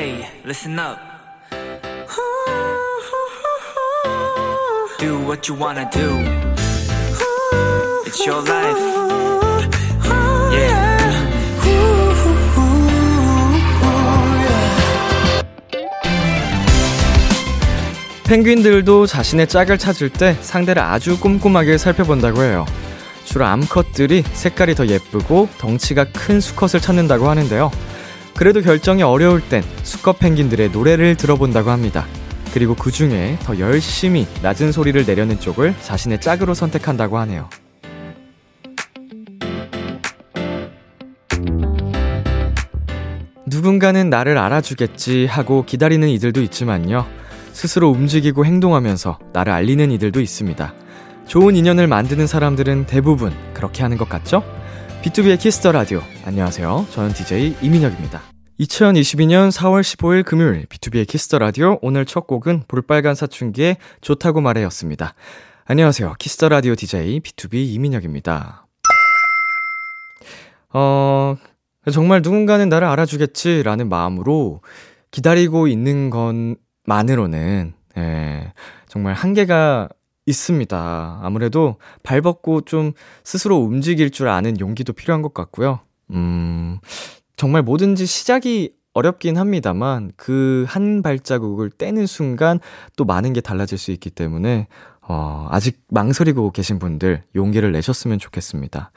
Hey, listen up. Do what you wanna do. It's your life. Yeah. 펭귄들도 자신의 짝을 찾을 때 상대를 아주 꼼꼼하게 살펴본다고 해요. 주로 암컷들이 색깔이 더 예쁘고 덩치가 큰 수컷을 찾는다고 하는데요. 그래도 결정이 어려울 땐 수컷 펭귄들의 노래를 들어본다고 합니다. 그리고 그 중에 더 열심히 낮은 소리를 내려는 쪽을 자신의 짝으로 선택한다고 하네요. 누군가는 나를 알아주겠지 하고 기다리는 이들도 있지만요. 스스로 움직이고 행동하면서 나를 알리는 이들도 있습니다. 좋은 인연을 만드는 사람들은 대부분 그렇게 하는 것 같죠? B2B의 Kiss the Radio. 안녕하세요. 저는 DJ 이민혁입니다. 2022년 4월 15일 금요일 B2B의 키스터 라디오 오늘 첫 곡은 볼빨간 사춘기의 좋다고 말해였습니다. 안녕하세요. 키스터 라디오 DJ BTOB 이민혁입니다. 어, 정말 누군가는 나를 알아주겠지라는 마음으로 기다리고 있는 것만으로는 예, 정말 한계가 있습니다. 아무래도 발 벗고 좀 스스로 움직일 줄 아는 용기도 필요한 것 같고요. 음, 정말 뭐든지 시작이 어렵긴 합니다만 그 한 발자국을 떼는 순간 또 많은 게 달라질 수 있기 때문에 어, 아직 망설이고 계신 분들 용기를 내셨으면 좋겠습니다.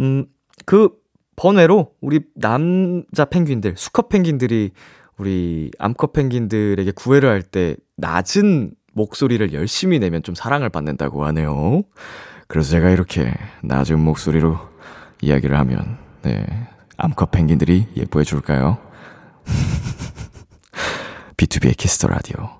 음, 그 번외로 우리 남자 펭귄들, 수컷 펭귄들이 우리 암컷 펭귄들에게 구애를 할 때 낮은 목소리를 열심히 내면 좀 사랑을 받는다고 하네요. 그래서 제가 이렇게 낮은 목소리로 이야기를 하면, 네, 암컷 펭귄들이 예뻐해 줄까요? B2B의 키스터 라디오.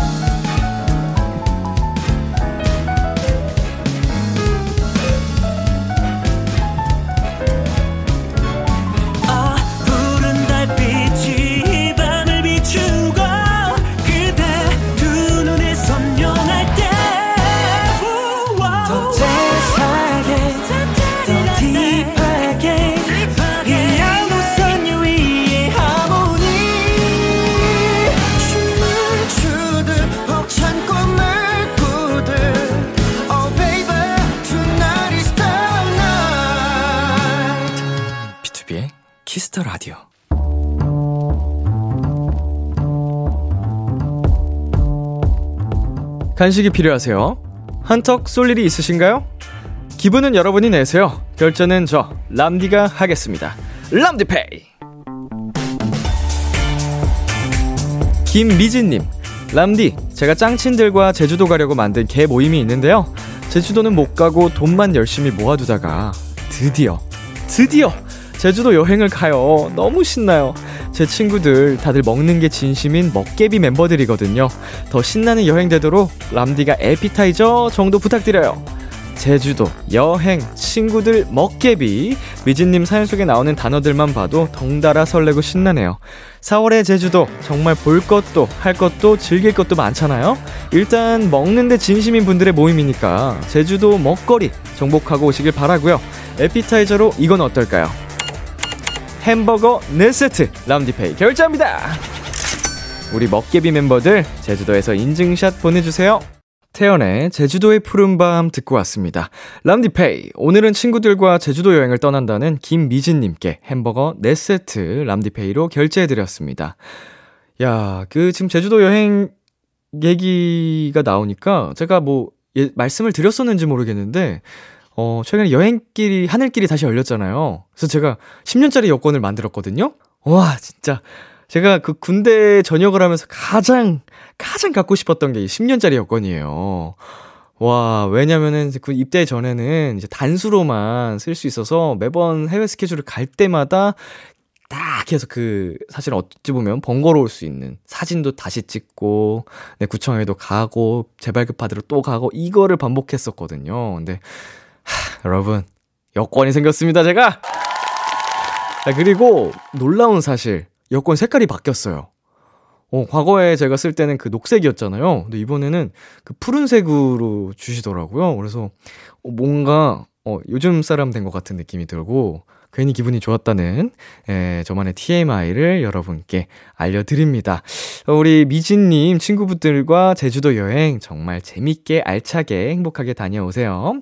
Kiss the Radio. 간식이 필요하세요? 한턱 쏠 일이 있으신가요? 기분은 여러분이 내세요. 결제는 저 람디가 하겠습니다. 람디페이. 김미진님, 람디, 제가 짱친들과 제주도 가려고 만든 계 모임이 있는데요. 제주도는 못 가고 돈만 열심히 모아두다가 드디어, 드디어 제주도 여행을 가요. 너무 신나요. 제 친구들 다들 먹는 게 진심인 먹개비 멤버들이거든요. 더 신나는 여행 되도록 람디가 에피타이저 정도 부탁드려요. 제주도, 여행, 친구들, 먹개비. 미진님 사연 속에 나오는 단어들만 봐도 덩달아 설레고 신나네요. 4월의 제주도, 정말 볼 것도, 할 것도, 즐길 것도 많잖아요? 일단, 먹는데 진심인 분들의 모임이니까, 제주도 먹거리 정복하고 오시길 바라고요 에피타이저로 이건 어떨까요? 햄버거 4세트, 람디페이 결제합니다! 우리 먹개비 멤버들, 제주도에서 인증샷 보내주세요. 태연의 제주도의 푸른밤 듣고 왔습니다. 람디페이. 오늘은 친구들과 제주도 여행을 떠난다는 김미진님께 햄버거 4세트 람디페이로 결제해드렸습니다. 야, 그 지금 제주도 여행 얘기가 나오니까 제가 뭐 예, 말씀을 드렸었는지 모르겠는데 어, 최근에 여행길이, 하늘길이 다시 열렸잖아요. 그래서 제가 10년짜리 여권을 만들었거든요? 와, 진짜. 제가 그 군대 전역을 하면서 가장, 가장 갖고 싶었던 게이 10년짜리 여권이에요. 와, 왜냐면은 그 입대 전에는 이제 단수로만 쓸 수 있어서 매번 해외 스케줄을 갈 때마다 딱 해서 그, 사실 어찌 보면 번거로울 수 있는 사진도 다시 찍고, 네, 구청에도 가고, 재발급 받으러 또 가고, 이거를 반복했었거든요. 근데, 하, 여러분, 여권이 생겼습니다, 제가! 아, 그리고 놀라운 사실, 여권 색깔이 바뀌었어요. 어, 과거에 제가 쓸 때는 그 녹색이었잖아요. 근데 이번에는 그 푸른색으로 주시더라고요. 그래서 어, 뭔가 어, 요즘 사람 된 것 같은 느낌이 들고 괜히 기분이 좋았다는 에, 저만의 TMI를 여러분께 알려드립니다. 우리 미진님 친구분들과 제주도 여행 정말 재밌게 알차게 행복하게 다녀오세요.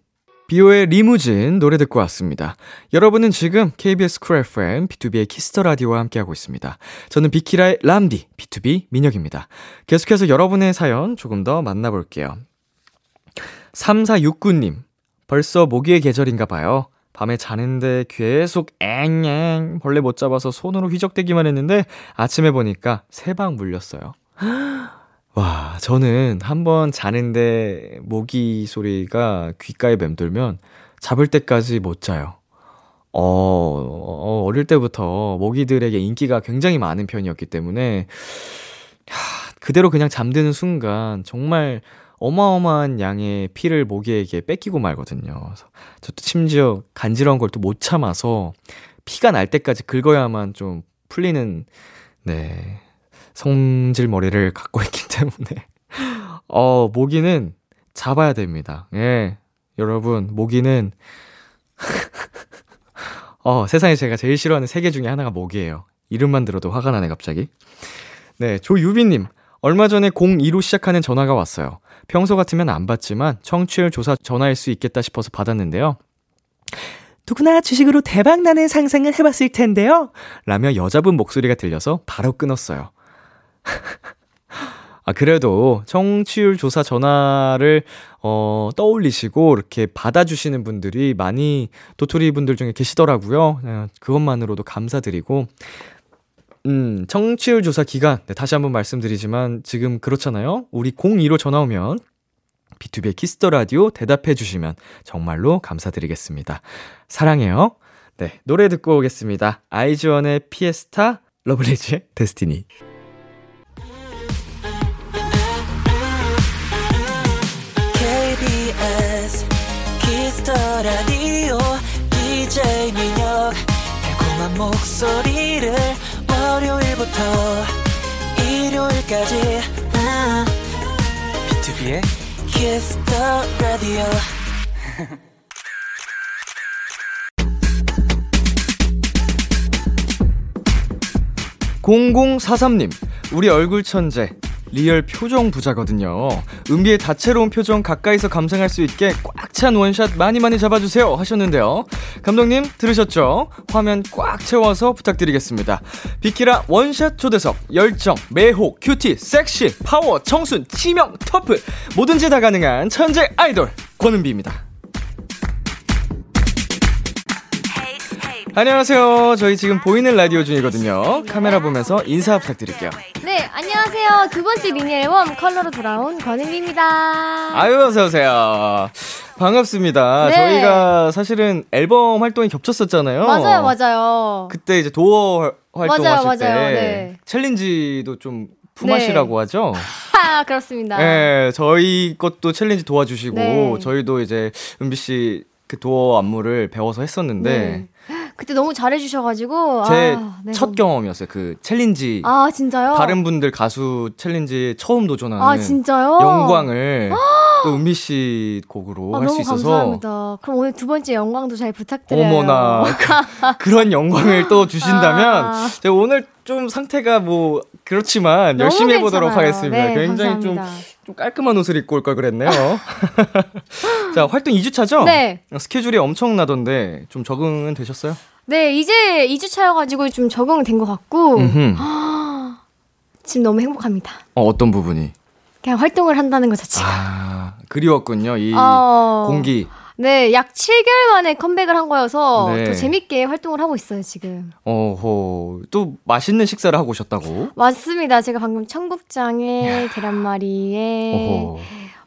비오의 리무진 노래 듣고 왔습니다. 여러분은 지금 KBS 쿨 FM, B2B의 키스터 라디오와 함께하고 있습니다. 저는 비키라의 람디, BTOB 민혁입니다. 계속해서 여러분의 사연 조금 더 만나볼게요. 3469님, 벌써 모기의 계절인가 봐요. 밤에 자는데 계속 앵앵 벌레 못 잡아서 손으로 휘적대기만 했는데 아침에 보니까 세 방 물렸어요. 와, 저는 한번 자는데 모기 소리가 귓가에 맴돌면 잡을 때까지 못 자요. 어, 어, 어릴 때부터 모기들에게 인기가 굉장히 많은 편이었기 때문에, 하, 그대로 그냥 잠드는 순간 정말 어마어마한 양의 피를 모기에게 뺏기고 말거든요. 저도 심지어 간지러운 걸 또 못 참아서 피가 날 때까지 긁어야만 좀 풀리는, 네, 성질 머리를 갖고 있기 때문에 어 모기는 잡아야 됩니다. 예, 여러분 모기는 어 세상에 제가 제일 싫어하는 세계 중에 하나가 모기예요. 이름만 들어도 화가 나네 갑자기. 네, 조유빈님 얼마 전에 02로 시작하는 전화가 왔어요. 평소 같으면 안 받지만 청취율 조사 전화일 수 있겠다 싶어서 받았는데요. 누구나 주식으로 대박나는 상상을 해봤을 텐데요. 라며 여자분 목소리가 들려서 바로 끊었어요. 아, 그래도 청취율 조사 전화를, 어, 떠올리시고 이렇게 받아주시는 분들이 많이 도토리 분들 중에 계시더라고요. 네, 그것만으로도 감사드리고. 음, 청취율 조사 기간, 네, 다시 한번 말씀드리지만 지금 그렇잖아요. 우리 02로 전화 오면 B2B의 키스터 라디오 대답해 주시면 정말로 감사드리겠습니다. 사랑해요. 네, 노래 듣고 오겠습니다. 아이즈원의 FIESTA, 러블리즈의 Destiny. 목소리를 월요일부터 일요일까지 아, B2B의 키스터 라디오 0043님, 우리 얼굴 천재. real 표정 부자거든요. 은비의 다채로운 표정 가까이서 감상할 수 있게 꽉 찬 원샷 많이 많이 잡아주세요 하셨는데요. 감독님 들으셨죠? 화면 꽉 채워서 부탁드리겠습니다. 비키라 원샷 초대석 열정, 매혹, cutie, 섹시, 파워, 청순, 치명, 터프 뭐든지 다 가능한 천재 아이돌 권은비입니다. 안녕하세요. 저희 지금 보이는 라디오 중이거든요. 카메라 보면서 인사 부탁드릴게요. 네, 안녕하세요. 두 번째 미니 앨범 컬러로 돌아온 권은비입니다. 아유, 어서오세요. 반갑습니다. 네. 저희가 사실은 앨범 활동이 겹쳤었잖아요. 맞아요, 맞아요. 그때 이제 Door 활동하실 맞아요, 때 맞아요. 네. 챌린지도 좀 품앗이라고 하죠. 하, 그렇습니다. 네, 저희 것도 챌린지 도와주시고 네. 저희도 이제 은비 씨 그 Door 안무를 배워서 했었는데 네. 그때 너무 잘해주셔가지고. 제 아, 네, 경험이었어요. 그 챌린지 아, 진짜요? 다른 분들 가수 챌린지 처음 도전하는 아, 진짜요? 영광을 또 은비 씨 곡으로 아, 할수 너무 있어서 감사합니다. 그럼 오늘 두 번째 영광도 잘 부탁드려요. 어머나 그, 런 영광을 또 주신다면 아. 제가 오늘 좀 상태가 뭐 그렇지만 열심히 해보도록 괜찮아요. 하겠습니다. 네, 굉장히 좀, 감사합니다. 좀 깔끔한 옷을 입고 올 걸 그랬네요. 자 활동 2주 차죠? 네. 스케줄이 엄청나던데 좀 적응은 되셨어요? 네, 이제 2주 차여가지고 좀 적응된 것 같고. 음흠. 지금 너무 행복합니다. 어, 어떤 부분이? 그냥 활동을 한다는 것 자체가. 아 그리웠군요 이 어. 공기. 네, 약 7개월 만에 컴백을 한 거여서 네. 더 재밌게 활동을 하고 있어요, 지금. 어허, 또 맛있는 식사를 하고 오셨다고? 맞습니다. 제가 방금 청국장에 계란말이에 어허.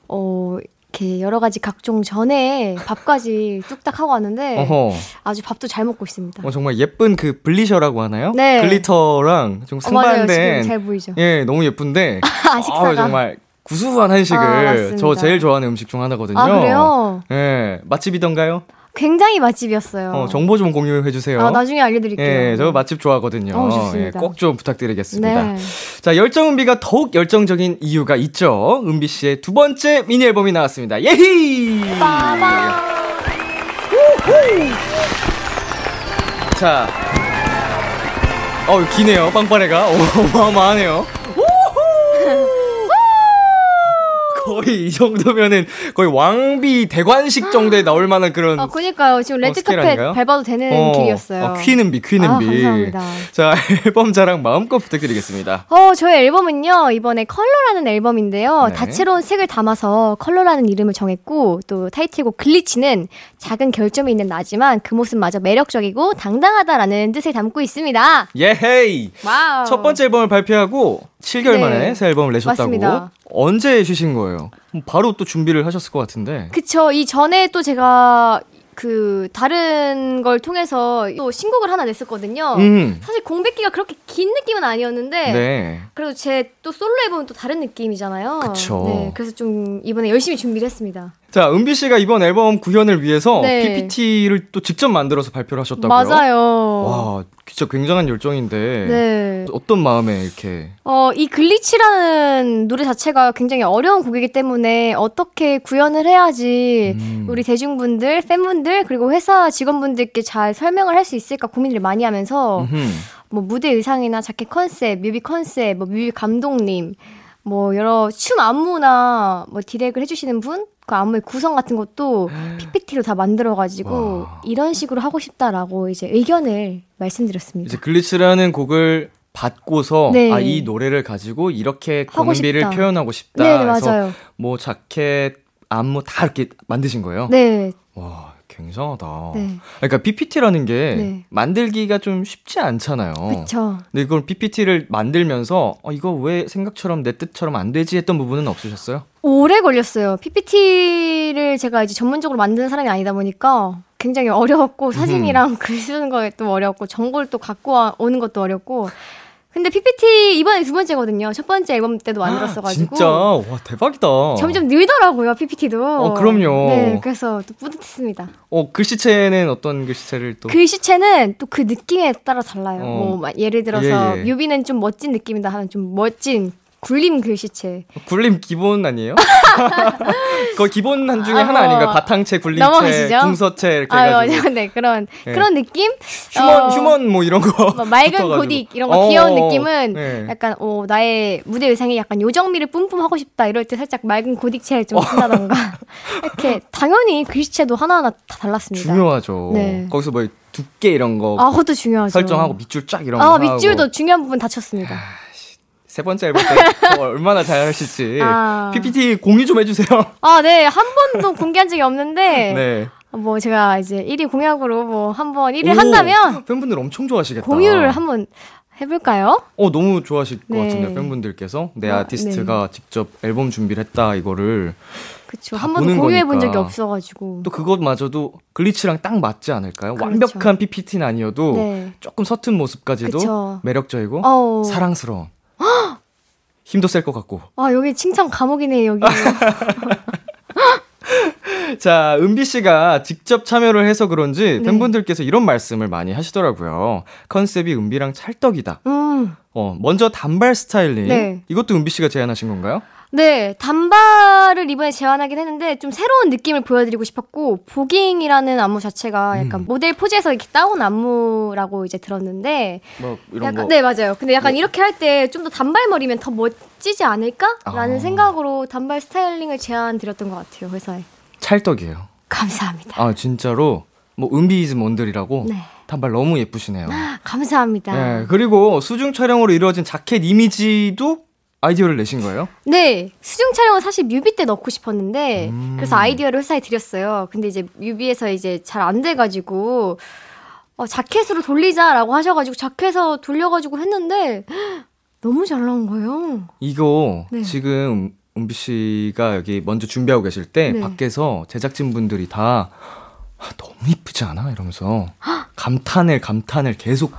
어 이렇게 여러 가지 각종 전에 밥까지 뚝딱 하고 왔는데 어허. 아주 밥도 잘 먹고 있습니다. 어, 정말 예쁜 그 블리셔라고 하나요? 네. 글리터랑 좀 어. 상반된 지금 잘 보이죠? 예, 너무 예쁜데 아, 식사가. 어, 정말 구수한 한식을 아. 저 제일 좋아하는 음식 중 하나거든요. 아, 그래요? 예, 맛집이던가요? 굉장히 맛집이었어요. 어, 정보 좀 공유해 주세요. 아, 나중에 알려드릴게요. 예, 저 맛집 좋아하거든요. 어. 예, 꼭좀 부탁드리겠습니다. 네. 자, 열정 은비가 더욱 열정적인 이유가 있죠. 은비 씨의 두 번째 미니 앨범이 나왔습니다. 예히! 빠밤. 자, 어 기네요. 빵빠레가 오, 어마어마하네요. 거의 이 정도면은 거의 왕비 대관식 정도에 나올 만한 그런 아, 그니까요. 지금 어, 레드카펫 아닌가요? 밟아도 되는 어, 길이었어요. 어, 퀴는비, Queen은비. 아, 감사합니다. 자, 앨범 자랑 마음껏 부탁드리겠습니다. 어, 저의 앨범은요, 이번에 컬러라는 앨범인데요. 네. 다채로운 색을 담아서 컬러라는 이름을 정했고, 또 타이틀곡 Glitch는 작은 결점이 있는 나지만 그 모습마저 매력적이고 당당하다라는 뜻을 담고 있습니다. 예헤이! 와우. 첫 번째 앨범을 발표하고 7개월 네. 만에 새 앨범을 내셨다고. 맞습니다. 언제 쉬신 거예요? 바로 또 준비를 하셨을 것 같은데. 그쵸. 이 전에 또 제가 그 다른 걸 통해서 또 신곡을 하나 냈었거든요. 음. 사실 공백기가 그렇게 긴 느낌은 아니었는데 네. 그래도 제 또 솔로 앨범은 또 다른 느낌이잖아요. 그쵸. 네, 그래서 좀 이번에 열심히 준비를 했습니다. 자, 은비 씨가 이번 앨범 구현을 위해서 네. PPT를 또 직접 만들어서 발표를 하셨다고요? 맞아요. 와, 진짜 굉장한 열정인데. 네. 어떤 마음에 이렇게 어, 이 Glitch라는 노래 자체가 굉장히 어려운 곡이기 때문에 어떻게 구현을 해야지 음. 우리 대중분들, 팬분들, 그리고 회사 직원분들께 잘 설명을 할 수 있을까 고민을 많이 하면서 음흠. 뭐 무대 의상이나 자켓 컨셉, 뮤비 컨셉, 뭐 뮤비 감독님, 뭐 여러 춤 안무나 뭐 디렉을 해주시는 분, 그 안무의 구성 같은 것도 PPT로 다 만들어가지고 와. 이런 식으로 하고 싶다라고 이제 의견을 말씀드렸습니다. 이제 글리츠라는 곡을 받고서 네. 아이 노래를 가지고 이렇게 싶다. 표현하고 싶다 네, 네, 맞아요. 뭐 자켓 안무 다 이렇게 만드신 거예요? 네, 와 굉장하다. 네. 그러니까 PPT라는 게 네. 만들기가 좀 쉽지 않잖아요. 그쵸. 근데 이걸 PPT를 만들면서 어, 이거 왜 생각처럼 내 뜻처럼 안 되지 했던 부분은 없으셨어요? 오래 걸렸어요. PPT를 제가 이제 전문적으로 만드는 사람이 아니다 보니까 굉장히 어려웠고 사진이랑 글 쓰는 것도 어렵고 정보를 또 갖고 와- 오는 것도 어렵고 근데 PPT 이번에 두 번째거든요. 첫 번째 앨범 때도 만들었어가지고 진짜 와 대박이다. 점점 늘더라고요 PPT도. 어, 그럼요. 네, 그래서 또 뿌듯했습니다. 어 글씨체는 어떤 글씨체를 또 글씨체는 또 그 느낌에 따라 달라요. 어. 뭐막 예를 들어서 예, 예. 뮤비는 좀 멋진 느낌이다 하면 좀 멋진 굴림 글씨체. 굴림 기본 아니에요? 그거 기본 한 중에 아, 하나 뭐, 아닌가? 바탕체, 굴림체, 넘어가시죠? 궁서체 이렇게 아, 해가지고 맞아요. 네, 그런 예. 그런 느낌? 휴먼 어, 휴먼 뭐 이런 거 뭐 맑은. 고딕 이런 거 어, 귀여운 느낌은 네. 약간 어 나의 무대 의상이 약간 요정미를 뿜뿜 하고 싶다 이럴 때 살짝 맑은 고딕체를 어. 좀 쓴다던가 이렇게 당연히 글씨체도 하나하나 다 달랐습니다. 중요하죠. 네. 거기서 뭐 두께 이런 거 아, 그것도 중요하죠. 설정하고 밑줄 쫙 이런 거 아, 하고 밑줄도 중요한 부분 다쳤습니다. 세 번째 앨범 때 어, 얼마나 잘 하실지 아. PPT 공유 좀 해주세요. 아, 네. 한 번도 공개한 적이 없는데 네. 뭐 제가 이제 1위 공약으로 뭐 한번 1위를 오, 한다면 팬분들 엄청 좋아하시겠다. 공유를 한번 해볼까요? 어 너무 좋아하실 것 네. 같은데 팬분들께서 내 아, 아티스트가 직접 앨범 준비를 했다 이거를 그쵸. 다한 번도 공유해 본. 적이 없어가지고. 또 그것마저도 글리치랑 딱 맞지 않을까요? 그렇죠. 완벽한 PPT는 아니어도 네. 조금 서툰 모습까지도 그쵸. 매력적이고 어우. 사랑스러운 힘도 셀 것 같고 아, 여기 칭찬 감옥이네, 여기. 자 은비 씨가 직접 참여를 해서 그런지 네. 팬분들께서 이런 말씀을 많이 하시더라고요 컨셉이 은비랑 찰떡이다 음. 어 먼저 단발 스타일링 네. 이것도 은비 씨가 제안하신 건가요? 네, 단발을 이번에 제안하긴 했는데 좀 새로운 느낌을 보여드리고 싶었고 보깅이라는 안무 자체가 약간 음. 모델 포즈에서 이렇게 따온 안무라고 이제 들었는데 뭐 이런 약간 거 네 맞아요. 근데 약간 뭐- 이렇게 할 때 좀 더 단발머리면 더 멋지지 않을까라는 아. 생각으로 단발 스타일링을 제안 드렸던 것 같아요 회사에. 찰떡이에요 감사합니다. 아 진짜로 뭐 은비 is 뭔들이라고 네, 단발 너무 예쁘시네요 감사합니다. 예, 그리고 수중 촬영으로 이루어진 자켓 이미지도 아이디어를 내신 거예요? 네, 수중 촬영은 사실 뮤비 때 넣고 싶었는데 음. 그래서 아이디어를 회사에 드렸어요. 근데 이제 뮤비에서 이제 잘 안 돼가지고 어, 자켓으로 돌리자라고 하셔가지고 자켓에서 돌려가지고 했는데 너무 잘 나온 거예요. 이거 네. 지금 은비 씨가 여기 먼저 준비하고 계실 때 네. 밖에서 제작진 분들이 다 아, 너무 이쁘지 않아? 이러면서 감탄을 감탄을 계속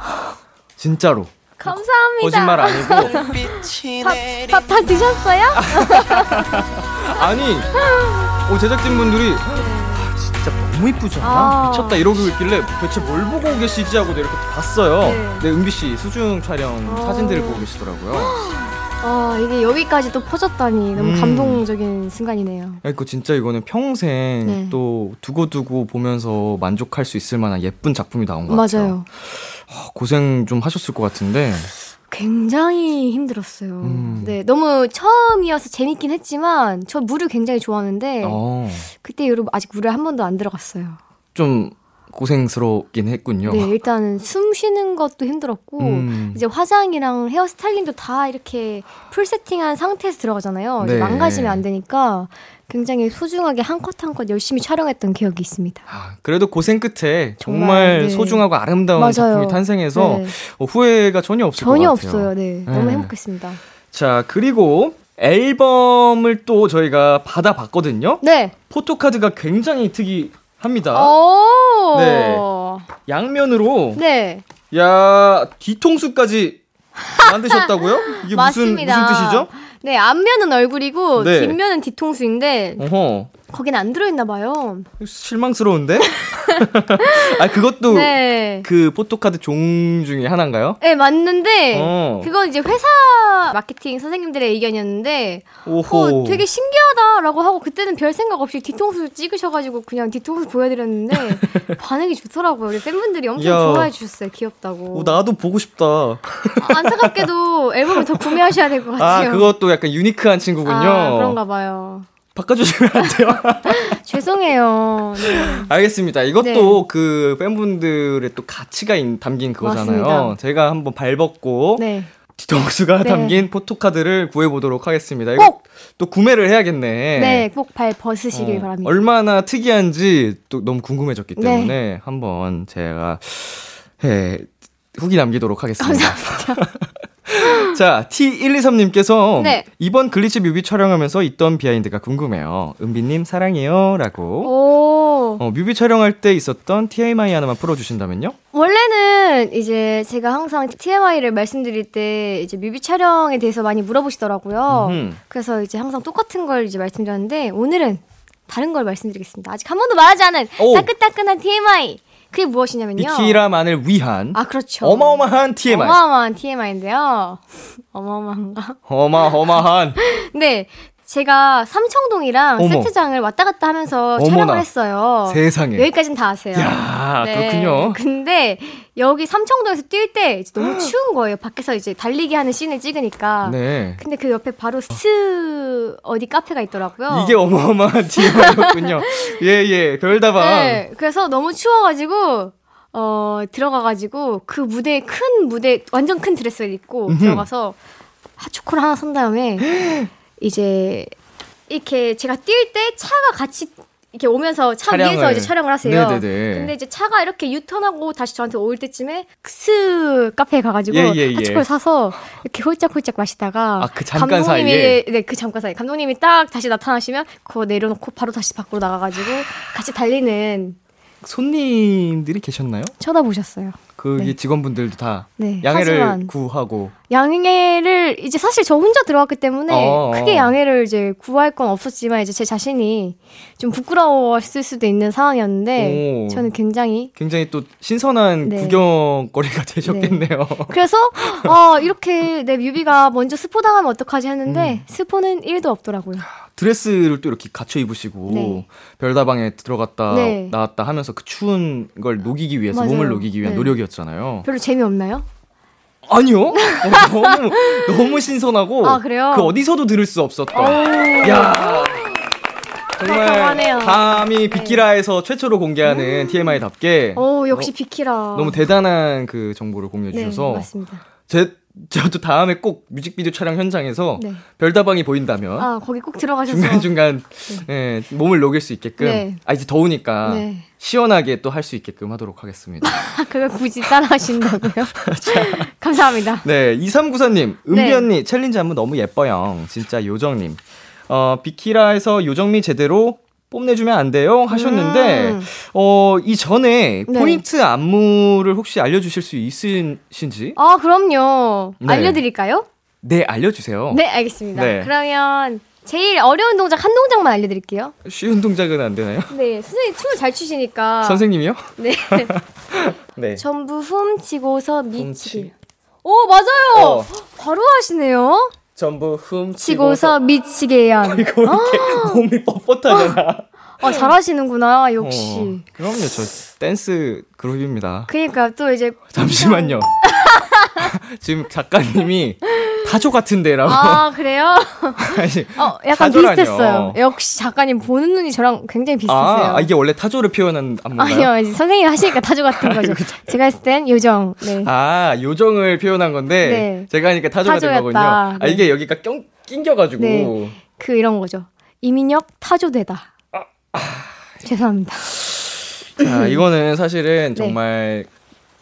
진짜로 감사합니다. 거짓말 아니고 밥 다 드셨어요? 아니 어, 제작진 분들이 아, 진짜 너무 이쁘지 않아? 아. 미쳤다 이러고 있길래 대체 뭘 보고 계시지 하고 이렇게 봤어요. 네. 네, 은비 씨 수중 촬영 어. 사진들을 보고 계시더라고요. 아 이게 여기까지 또 퍼졌다니 너무 음. 감동적인 순간이네요. 그 진짜 이거는 평생 네. 또 두고두고 보면서 만족할 수 있을 만한 예쁜 작품이 나온 것 같아요. 맞아요. 아, 고생 좀 하셨을 것 같은데. 굉장히 힘들었어요. 음. 네, 너무 처음이어서 재밌긴 했지만 저 물을 굉장히 좋아하는데 어, 그때 이후로 아직 물에 한 번도 안 들어갔어요. 좀 고생스럽긴 했군요. 네, 일단은 숨 쉬는 것도 힘들었고 음. 이제 화장이랑 헤어 스타일링도 다 이렇게 풀 세팅한 상태에서 들어가잖아요. 네. 망가지면 안 되니까 굉장히 소중하게 한 컷 한 컷 열심히 촬영했던 기억이 있습니다. 아, 그래도 고생 끝에 정말, 정말, 네. 소중하고 아름다운 맞아요. 작품이 탄생해서 네. 어, 후회가 전혀 없을 전혀 것 같아요. 없어요. 네, 너무 네. 행복했습니다. 자, 그리고 앨범을 또 저희가 받아봤거든요. 네. 포토카드가 굉장히 특이 합니다. 오. 네. 양면으로 네. 야 뒤통수까지 만드셨다고요? 이게 무슨 맞습니다. 무슨 뜻이죠? 네, 앞면은 얼굴이고 네. 뒷면은 뒤통수인데 어허 거긴 안 들어있나 봐요. 실망스러운데? 아 그것도 네. 그 포토카드 종 중에 하나인가요? 네, 맞는데 어. 그건 이제 회사 마케팅 선생님들의 의견이었는데 오호. 어, 되게 신기하다라고 하고 그때는 별 생각 없이 뒤통수 찍으셔가지고 그냥 뒤통수 보여드렸는데 반응이 좋더라고요. 우리 팬분들이 엄청 이야. 좋아해 주셨어요. 귀엽다고. 오, 나도 보고 싶다. 안타깝게도 앨범을 더 구매하셔야 될것아 같아요. 그것도 약간 유니크한 친구군요. 아, 그런가 봐요. 바꿔주시면 안 돼요? 죄송해요. 네. 알겠습니다. 이것도 네. 그 팬분들의 또 가치가 있- 담긴 그거잖아요. 맞습니다. 제가 한번 발벗고 네. 뒤통수가 네. 담긴 포토카드를 구해보도록 하겠습니다. 꼭! 또 구매를 해야겠네. 네, 꼭 발 벗으시길 어, 바랍니다. 얼마나 특이한지 또 너무 궁금해졌기 네. 때문에 한번 제가 예, 후기 남기도록 하겠습니다. 자, T123님께서 네. 이번 Glitch 뮤비 촬영하면서 있던 비하인드가 궁금해요. 은비님 사랑해요. 라고. 오. 어, 뮤비 촬영할 때 있었던 TMI 하나만 풀어주신다면요? 원래는 이제 제가 항상 TMI를 말씀드릴 때 이제 뮤비 촬영에 대해서 많이 물어보시더라고요. 음흠. 그래서 이제 항상 똑같은 걸 이제 말씀드렸는데 오늘은 다른 걸 말씀드리겠습니다. 아직 한 번도 말하지 않은 오. 따끈따끈한 TMI. 그게 무엇이냐면요. 비키라만을 위한 아, 그렇죠. 어마어마한 TMI. 어마어마한 TMI인데요. 어마어마한가? 어마어마한. 네. 제가 삼청동이랑 어머. 세트장을 왔다 갔다 하면서 어머나. 촬영을 했어요. 세상에. 여기까지는 다 아세요. 야, 네. 그렇군요. 근데 여기 삼청동에서 뛸 때 너무 추운 거예요. 밖에서 이제 달리기 하는 씬을 찍으니까. 네. 근데 그 옆에 바로 스 어디 카페가 있더라고요. 이게 어마어마한 TMI였군요. 예, 예. 별다방. 네. 그래서 너무 추워 가지고 어 들어가 가지고 그 무대 큰 무대 완전 큰 드레스를 입고 음흠. 들어가서 핫초코를 하나 산 다음에 이제 이렇게 제가 뛸 때 차가 같이 이렇게 오면서 차 촬영을. 위에서 이제 촬영을 하세요. 네네네. 근데 이제 차가 이렇게 유턴하고 다시 저한테 올 때쯤에 스 카페에 가가지고 예, 예, 예. 핫초코를 사서 이렇게 홀짝홀짝 마시다가 아, 그 잠깐 감독님이 사이에? 네, 그 잠깐 사이 감독님이 딱 다시 나타나시면 그거 내려놓고 바로 다시 밖으로 나가가지고 같이 달리는 손님들이 계셨나요? 쳐다보셨어요. 거기 네. 직원분들도 다 네. 양해를 구하고 양해를 이제 사실 저 혼자 들어왔기 때문에 어, 어. 크게 양해를 이제 구할 건 없었지만 이제 제 자신이 좀 부끄러웠을 수도 있는 상황이었는데 오. 저는 굉장히 굉장히 또 신선한 네. 구경거리가 되셨겠네요. 그래서 어 이렇게 내 뮤비가 먼저 스포 당하면 어떡하지 했는데 음. 스포는 1도 없더라고요. 드레스를 또 이렇게 갖춰 입으시고 네. 별다방에 들어갔다 네. 나왔다 하면서 그 추운 걸 녹이기 위해서 맞아요. 몸을 녹이기 위한 네. 노력이었 잖아요. 별로 재미없나요? 아니요. 어, 너무 너무 신선하고 아, 그래요? 그 어디서도 들을 수 없었던. 오. 야. 정말. 감히 비키라에서 최초로 공개하는 TMI답게 오 역시 비키라. 너무 대단한 그 정보를 공유해 네, 주셔서 맞습니다. 제 저도 다음에 꼭 뮤직비디오 촬영 현장에서 네. 별다방이 보인다면 아, 거기 꼭 들어가셔서. 중간 중간 예, 몸을 녹일 수 있게끔 네. 아 이제 더우니까 네. 시원하게 또 할 수 있게끔 하도록 하겠습니다. 그걸 굳이 따라 하신다고요? 감사합니다. 네, 2394님, 은비 네. 언니 챌린지 한번 너무 예뻐요. 진짜 요정님. 어, 비키라에서 요정미 제대로 뽐내주면 안 돼요? 하셨는데, 음. 어, 이 전에 네. 포인트 안무를 혹시 알려주실 수 있으신지? 아, 그럼요. 네. 알려드릴까요? 네, 알려주세요. 네, 알겠습니다. 네. 그러면 제일 어려운 동작 한 동작만 알려드릴게요. 쉬운 동작은 안 되나요? 네, 선생님 춤을 잘 추시니까. 선생님이요? 네. 네. 전부 훔치고서 미치기. 훔치. 오, 맞아요. 어. 바로 하시네요. 전부 훔치고서. 치고서 미치게 한. 이거 이렇게 몸이 뻣뻣하잖아. 아, 잘하시는구나, 역시. 어, 그럼요, 저 댄스 그룹입니다. 그니까 또 이제. 잠시만요. 지금 작가님이 타조 같은데라고. 아, 그래요? 아니, 어, 약간 타조라뇨. 비슷했어요. 역시 작가님 보는 눈이 저랑 굉장히 비슷했어요. 아, 아, 이게 원래 타조를 표현한 안무인가요? 아니요, 이제 선생님이 하시니까 타조 같은 거죠. 제가 했을 땐 요정. 네. 아, 요정을 표현한 건데 네. 제가 하니까 타조가 된 타조였다. 거군요. 아, 네. 이게 여기가 껴, 낑겨가지고. 네. 그 이런 거죠. 이민혁 타조되다. 아, 죄송합니다. 자, 이거는 사실은 네. 정말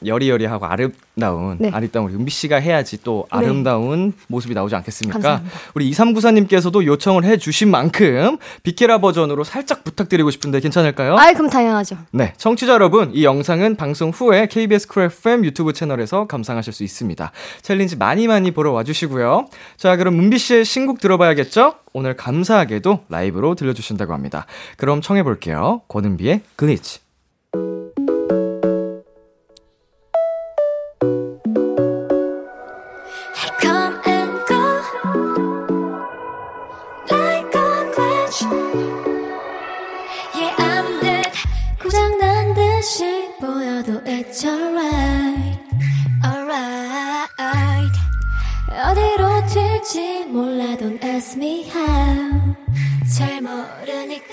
여리여리하고 아름다운 네. 아리따운 우리 은비 씨가 해야지 또 네. 아름다운 모습이 나오지 않겠습니까? 감사합니다. 우리 2394님께서도 요청을 해주신 만큼 비키라 버전으로 살짝 부탁드리고 싶은데 괜찮을까요? 아이, 그럼 당연하죠. 네, 청취자 여러분, 이 영상은 방송 후에 KBS 쿨 FM 유튜브 채널에서 감상하실 수 있습니다. 챌린지 많이 많이 보러 와주시고요. 자, 그럼 은비 씨의 신곡 들어봐야겠죠? 오늘 감사하게도 라이브로 들려주신다고 합니다. 그럼 청해볼게요. 권은비의 Glitch.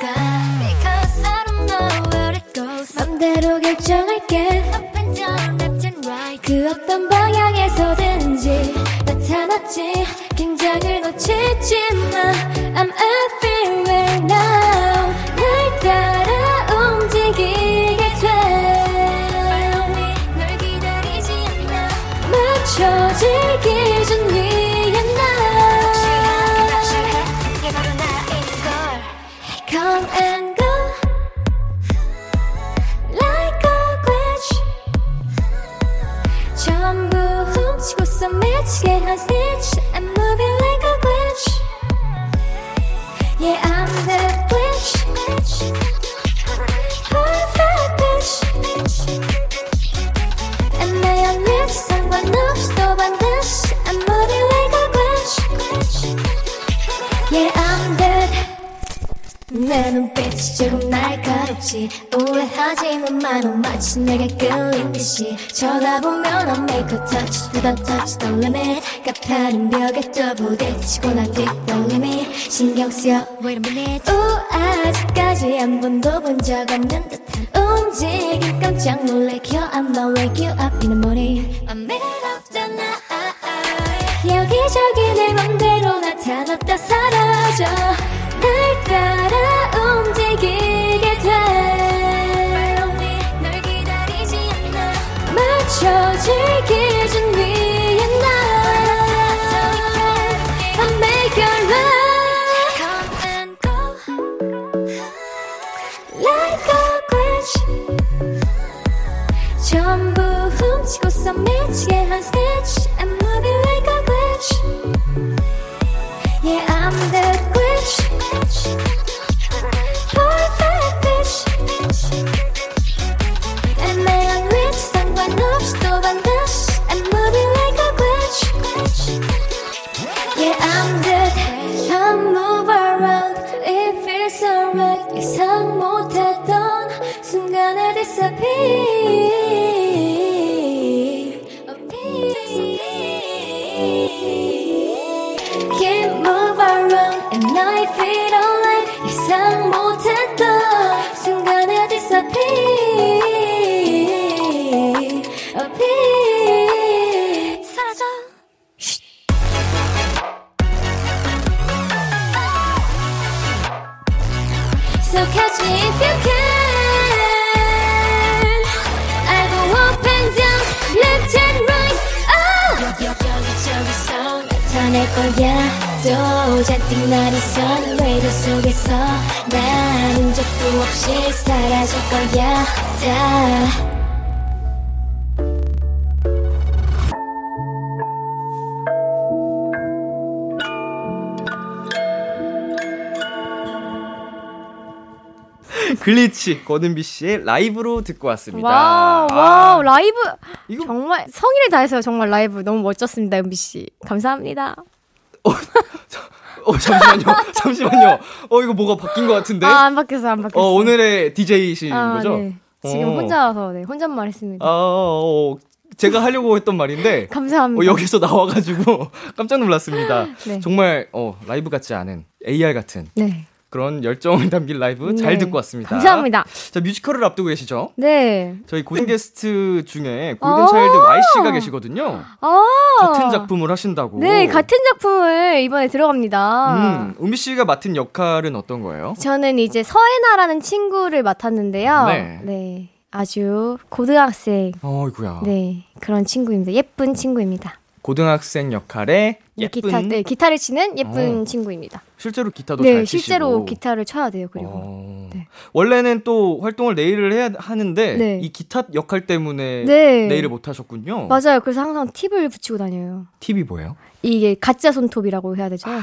모르니까 because I don't know where it goes. 맘대로 결정할게 up and down, left and right. 그 어떤 방향에서든지 나타났지 날카롭지 오해하지는 마너 마치 내게 끌린 듯이 쳐다보면 I make a touch to the touch the limit. 가파른 벽에 또 부딪히고 난 뒷떨림이 신경 쓰여. Wait a minute. 오 아직까지 한 번도 본 적 없는 듯한 움직임. 깜짝 놀래켜. I'm not wake you up in the morning. I'm made of the night 여기저기 내 맘대로 나타났다. 사라져. 날 따라 움직이게 돼 Follow me 널 기다리지 않아 맞춰질 기준 위에 나 make your love Come and go Like a glitch 전부 훔치고서 미치게 한 거야 또 잔뜩 날 있어 외도 속에서 나는 적도 없이 사라질 거야 다 글리치 권은비 씨의 라이브로 듣고 왔습니다. 와우, 아, 와우, 라이브. 이거 정말 성의를 다해서 정말 라이브 너무 멋졌습니다, 은비 씨. 감사합니다. 어 잠시만요. 잠시만요. 어 이거 뭐가 바뀐 것 같은데. 아, 안 바뀌었어, 안 바뀌었어. 어 오늘의 DJ이신 아, 거죠? 네. 지금 어. 혼자서 네, 혼잣말 했습니다. 아, 어, 어, 제가 하려고 했던 말인데 감사합니다. 어, 여기서 나와가지고 깜짝 놀랐습니다. 네. 정말 어, 라이브 같지 않은 AR 같은 네. 그런 열정을 담긴 라이브 잘 네. 듣고 왔습니다. 감사합니다. 자 뮤지컬을 앞두고 계시죠? 네. 저희 고정 게스트 중에 아. 골든차일드 Y 씨가 계시거든요. 아. 같은 작품을 하신다고. 네, 같은 작품을 이번에 들어갑니다. 음, 은비 씨가 맡은 역할은 어떤 거예요? 저는 이제 서해나라는 친구를 맡았는데요. 네. 아주 고등학생, 어이구야. 네, 그런 친구입니다. 예쁜 친구입니다. 고등학생 역할에 네, 예쁜 기타, 네, 기타를 치는 예쁜 어. 친구입니다. 실제로 기타도 네, 잘 치시고. 실제로 기타를 쳐야 돼요. 그리고 어. 네. 원래는 또 활동을 내일을 해야 하는데 네. 이 기타 역할 때문에 네. 내일을 못 하셨군요. 맞아요. 그래서 항상 팁을 붙이고 다녀요. 팁이 뭐예요? 이게 가짜 손톱이라고 해야 되죠. 네.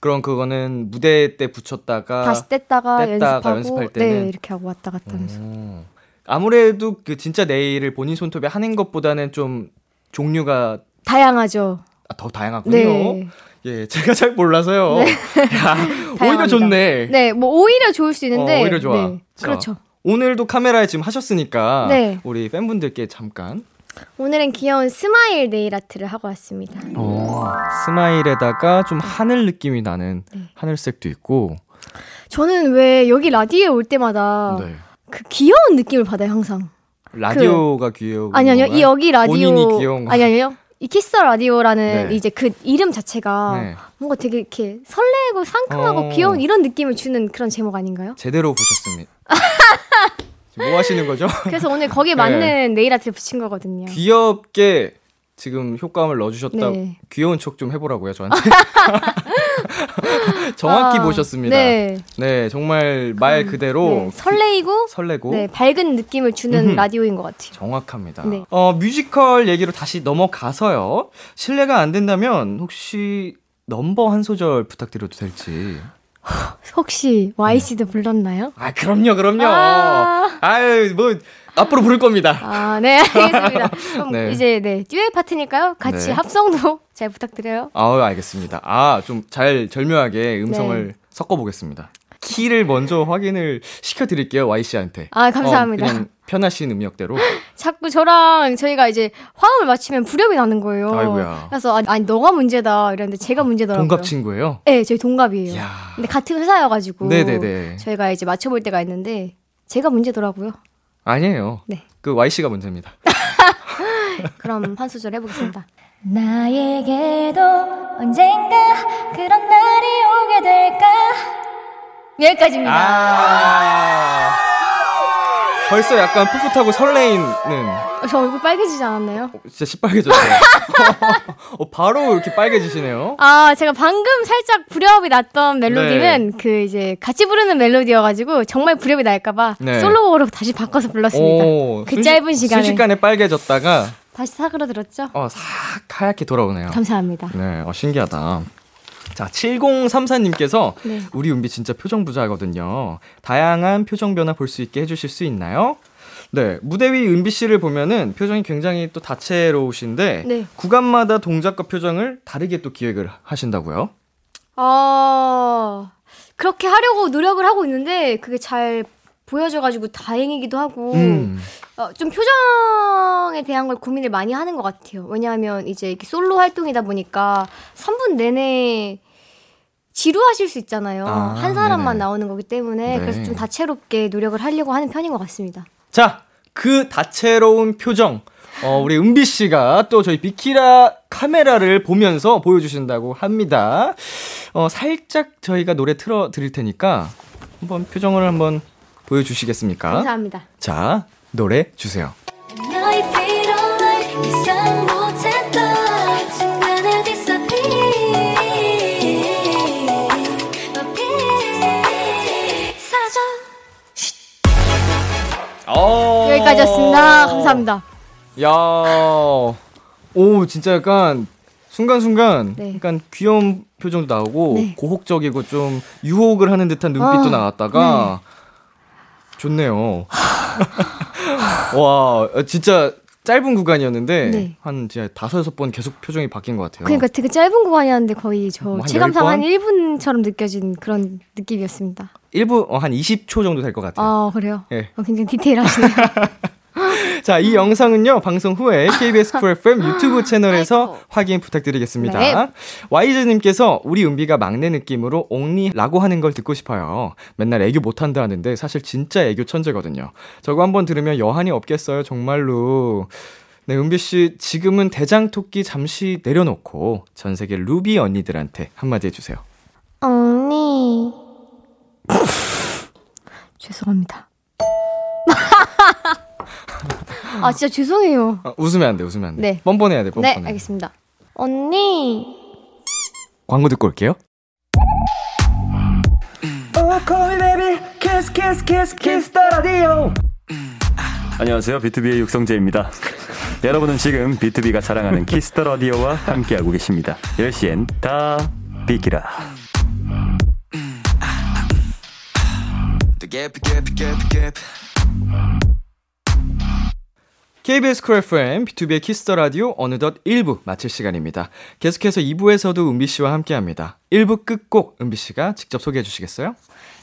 그럼 그거는 무대 때 붙였다가 다시 뗐다가, 뗐다가 연습하고 연습할 때는? 네, 이렇게 하고 왔다 갔다 하면서. 어. 아무래도 그 진짜 네일을 본인 손톱에 하는 것보다는 좀 종류가 다양하죠. 아, 더 다양하군요. 네. 예, 제가 잘 몰라서요. 야, 오히려. 좋네. 네, 뭐 오히려 좋을 수 있는데 어, 오히려 좋아. 네, 자, 그렇죠. 오늘도 카메라에 지금 하셨으니까 네. 우리 팬분들께 잠깐 오늘은 귀여운 스마일 네일 아트를 하고 왔습니다. 어, 스마일에다가 좀 하늘 느낌이 나는 네. 하늘색도 있고 저는 왜 여기 라디오에 올 때마다 네. 그 귀여운 느낌을 받아요 항상. 라디오가 귀여운 아니 아니요 이 여기 라디오 본인이 귀여운 거. 아니 아니요 이 키스 라디오라는 네. 이제 그 이름 자체가 네. 뭔가 되게 이렇게 설레고 상큼하고 어. 귀여운 이런 느낌을 주는 그런 제목 아닌가요? 제대로 보셨습니다. 뭐 하시는 거죠? 그래서 오늘 거기에 네. 맞는 네일 아트를 붙인 거거든요. 귀엽게 지금 효과음을 넣어주셨다. 네. 귀여운 척 좀 해보라고요 저한테. 정확히 아, 보셨습니다. 네. 네. 정말 말 그대로 네, 설레이고 설레고 네, 밝은 느낌을 주는 음흠. 라디오인 것 같아요. 정확합니다. 네. 어, 뮤지컬 얘기로 다시 넘어가서요. 실례가 안 된다면 혹시 넘버 한 소절 부탁드려도 될지. 혹시 YC도 불렀나요? 아, 그럼요, 그럼요. 아. 아유, 뭐 앞으로 부를 겁니다. 아, 네, 알겠습니다. 그럼 네. 이제 네 듀엣 파트니까요. 같이 네. 합성도 잘 부탁드려요. 아유, 알겠습니다. 아, 좀 잘 절묘하게 음성을 네. 섞어 보겠습니다. 키를 먼저 확인을 시켜 드릴게요, Y 씨한테. 아, 감사합니다. 어, 편하신 음역대로. 자꾸 저랑 저희가 이제 화음을 맞추면 불협이 나는 거예요. 아이고야. 그래서 아니, 아니, 너가 문제다 이랬는데 제가 문제더라고요. 동갑 친구예요? 네, 저희 동갑이에요. 이야. 근데 같은 회사여가지고 네네네. 저희가 이제 맞춰볼 때가 있는데 제가 문제더라고요. 아니에요. 네. 그 Y 씨가 문제입니다. 그럼 한 소절 해보겠습니다. 나에게도 언젠가 그런 날이 오게 될까 여기까지입니다. 아. 벌써 약간 풋풋하고 설레이는 어, 저 얼굴 빨개지지 않았나요? 진짜 시빨개졌어요. 어, 바로 이렇게 빨개지시네요. 아, 제가 방금 살짝 불협이 났던 멜로디는 그 이제 같이 부르는 멜로디여가지고 정말 불협이 날까봐 네. 솔로곡으로 다시 바꿔서 불렀습니다. 오, 그 순식- 짧은 시간에. 순식간에 빨개졌다가 다시 사그러들었죠? 어, 싹 하얗게 돌아오네요. 감사합니다. 네, 어, 신기하다. 자, 7034님께서 네. 우리 은비 진짜 표정 부자거든요. 다양한 표정 변화 볼 수 있게 해주실 수 있나요? 네, 무대 위 은비 씨를 보면은 표정이 굉장히 또 다채로우신데 네. 구간마다 동작과 표정을 다르게 또 기획을 하신다고요? 어, 그렇게 하려고 노력을 하고 있는데 그게 잘 보여져가지고 다행이기도 하고 음, 어, 좀 표정에 대한 걸 고민을 많이 하는 것 같아요. 왜냐하면 이제 이렇게 솔로 활동이다 보니까 3분 내내 지루하실 수 있잖아요. 아, 한 사람만 네네. 나오는 거기 때문에 네. 그래서 좀 다채롭게 노력을 하려고 하는 편인 것 같습니다. 자, 그 다채로운 표정. 어, 우리 은비 씨가 또 저희 비키라 카메라를 보면서 보여주신다고 합니다. 어, 살짝 저희가 노래 틀어 드릴 테니까 한번 표정을 한번 보여주시겠습니까? 감사합니다. 자, 노래 주세요. 여기까지였습니다. 감사합니다. 야, 오 진짜 약간 순간순간 네. 약간 귀여운 표정도 나오고 네. 고혹적이고 좀 유혹을 하는 듯한 눈빛도 아, 나왔다가 네. 좋네요. 와, 진짜 짧은 구간이었는데 네. 한 진짜 다섯 여섯 번 계속 표정이 바뀐 것 같아요. 그러니까 되게 짧은 구간이었는데 거의 저 뭐한 체감상 열한 번? 1분처럼 느껴진 그런 느낌이었습니다. 1부 어, 한 20초 정도 될 것 같아요. 아, 그래요? 예. 어, 굉장히 디테일하시네요. 자, 이 영상은요, 방송 후에 KBS Cool FM 유튜브 채널에서. 확인 부탁드리겠습니다. 네. 와이즈님께서 우리 은비가 막내 느낌으로 언니라고 하는 걸 듣고 싶어요. 맨날 애교 못한다 하는데 사실 진짜 애교 천재거든요. 저거 한번 들으면 여한이 없겠어요, 정말로. 네, 은비 씨, 지금은 대장 토끼 잠시 내려놓고 전 세계 루비 언니들한테 한마디 해주세요. 언니. 죄송합니다. 아, 진짜 죄송해요. 아, 웃으면 안 돼, 웃으면 안 돼. 네. 뻔뻔해야 돼, 뻔뻔해. 네, 알겠습니다. 언니. 광고 듣고 올게요. 안녕하세요. BTOB의 육성재입니다. 여러분은 지금 BTOB가 자랑하는 Kiss the Radio와 함께하고 계십니다. 10시엔 다 비키라. KBS 쿨 FM, B2B의 키스터 라디오 어느덧 1부 마칠 시간입니다. 계속해서 2부에서도 은비 씨와 함께 합니다. 1부 끝곡 은비 씨가 직접 소개해 주시겠어요?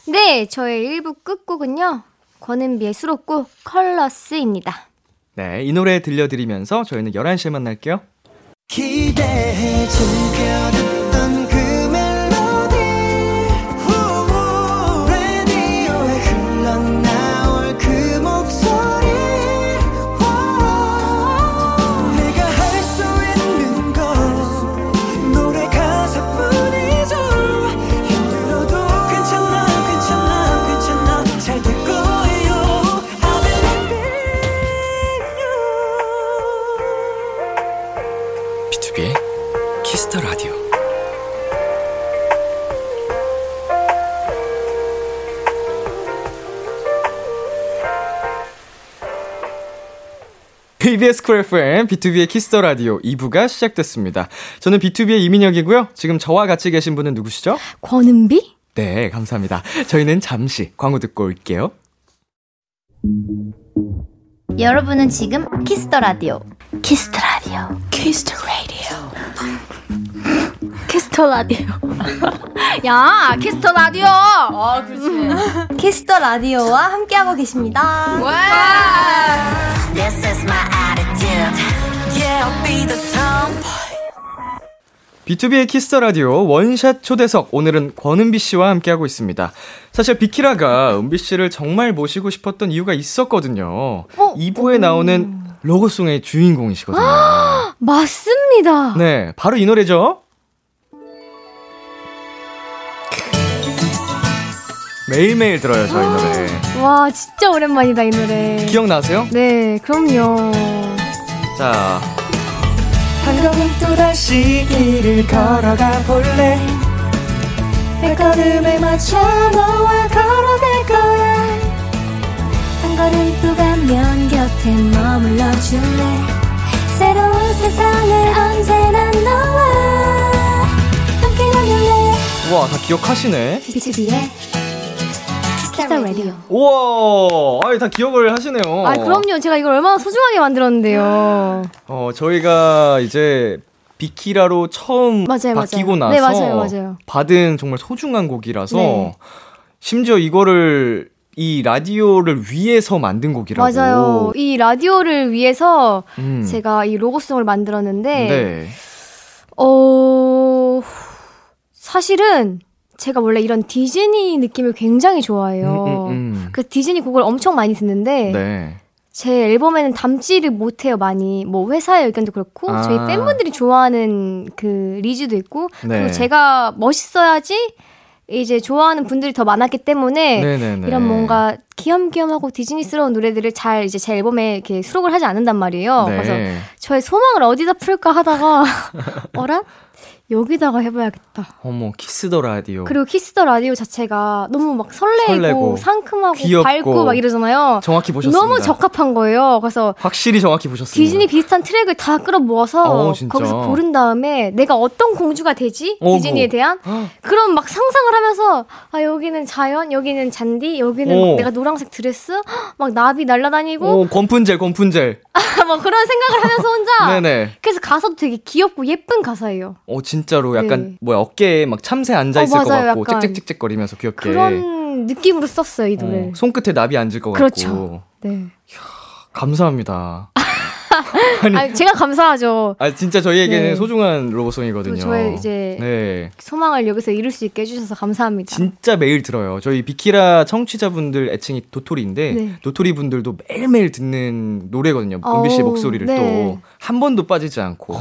네, 저의 1부 끝곡은요. 권은비의 수록곡 Colors입니다. 네, 이 노래 들려드리면서 저희는 11시에 만날게요. 기대해 즐겨 KBS 쿨 FM, BTOB의 키스터 라디오 2부가 시작됐습니다. 저는 B2B의 이민혁이고요. 지금 저와 같이 계신 분은 누구시죠? 권은비? 네, 감사합니다. 저희는 잠시 광고 듣고 올게요. 여러분은 지금 Kiss the Radio. Kiss the Radio. Kiss the Radio Kiss the Radio. 야, Kiss the Radio! 어, 그렇지. Kiss the Radio와 함께하고 계십니다. This is my attitude Yeah I'll be the tomboy B2B의 키스터 라디오 원샷 초대석 오늘은 권은비 씨와 함께하고 있습니다. 사실 비키라가 은비 씨를 정말 모시고 싶었던 이유가 있었거든요. 2부에 나오는 로고송의 주인공이시거든요. 맞습니다. 네, 바로 이 노래죠. 매일매일 들어요, 저이 노래. 와, 진짜 오랜만이다, 이 노래. 기억나세요? 네, 그럼요. 자, 한 걸음 또다시 길을 걸어가 볼래 발걸음에 맞춰 너와 걸어갈 거야 한 걸음 또 가면 곁에 머물러 줄래 새로운 세상을 언제나 너와 함께 만들래 우와, 다 기억하시네. B2B의 스타 라디오 우와, 아이, 다 기억을 하시네요. 아, 그럼요. 제가 이걸 얼마나 소중하게 만들었는데요. 어, 저희가 이제 비키라로 처음 맞아요, 바뀌고 맞아요. 나서 네, 맞아요, 맞아요. 받은 정말 소중한 곡이라서 네. 심지어 이거를 이 라디오를 위해서 만든 곡이라고. 맞아요. 이 라디오를 위해서 음. 제가 이 로고송을 만들었는데, 네. 어, 사실은 제가 원래 이런 디즈니 느낌을 굉장히 좋아해요. 음, 음, 음. 그 디즈니 곡을 엄청 많이 듣는데, 네. 제 앨범에는 담지를 못해요, 많이. 뭐, 회사의 의견도 그렇고, 아. 저희 팬분들이 좋아하는 그 리즈도 있고, 네. 그리고 제가 멋있어야지 이제 좋아하는 분들이 더 많았기 때문에, 네네네. 이런 뭔가 귀염귀염하고 디즈니스러운 노래들을 잘 이제 제 앨범에 이렇게 수록을 하지 않는단 말이에요. 네. 그래서 저의 소망을 어디다 풀까 하다가, 어라? 여기다가 해봐야겠다. 어머, Kiss the Radio. 그리고 Kiss the Radio 자체가 너무 막 설레고, 설레고, 상큼하고 귀엽고. 밝고 막 이러잖아요. 정확히 보셨습니다. 너무 적합한 거예요. 그래서 확실히 정확히 보셨습니다. 디즈니 비슷한 트랙을 다 끌어 모아서 어, 진짜. 거기서 고른 다음에 내가 어떤 공주가 되지? 어구. 디즈니에 대한 그런 막 상상을 하면서 아 여기는 자연, 여기는 잔디, 여기는 막 오. 내가 노란색 드레스, 막 나비 날아다니고 오, 권푼젤, 권푼젤. 막 그런 생각을 하면서 혼자 네네. 그래서 가사도 되게 귀엽고 예쁜 가사예요. 어, 진짜 로 약간, 네. 뭐야, 어깨에 막 참새 앉아 있을 어, 것. 같고, 짹짹짹짹거리면서 귀엽게. 그런 느낌으로 썼어요 이 노래. 어, 손끝에 나비 앉을 것 그렇죠. 같고. 네. 감사합니다. 아니, 제가 감사하죠. 아, 진짜 저희에게는 네. 소중한 로고송이거든요. 또 저의 이제 네. 소망을 여기서 이룰 수 있게 해주셔서 감사합니다. 진짜 매일 들어요. 저희 비키라 청취자분들 애칭이 도토리인데 네. 도토리 분들도 매일매일 듣는 노래거든요. 은비 씨의 어우, 목소리를 네. 또한 번도 빠지지 않고.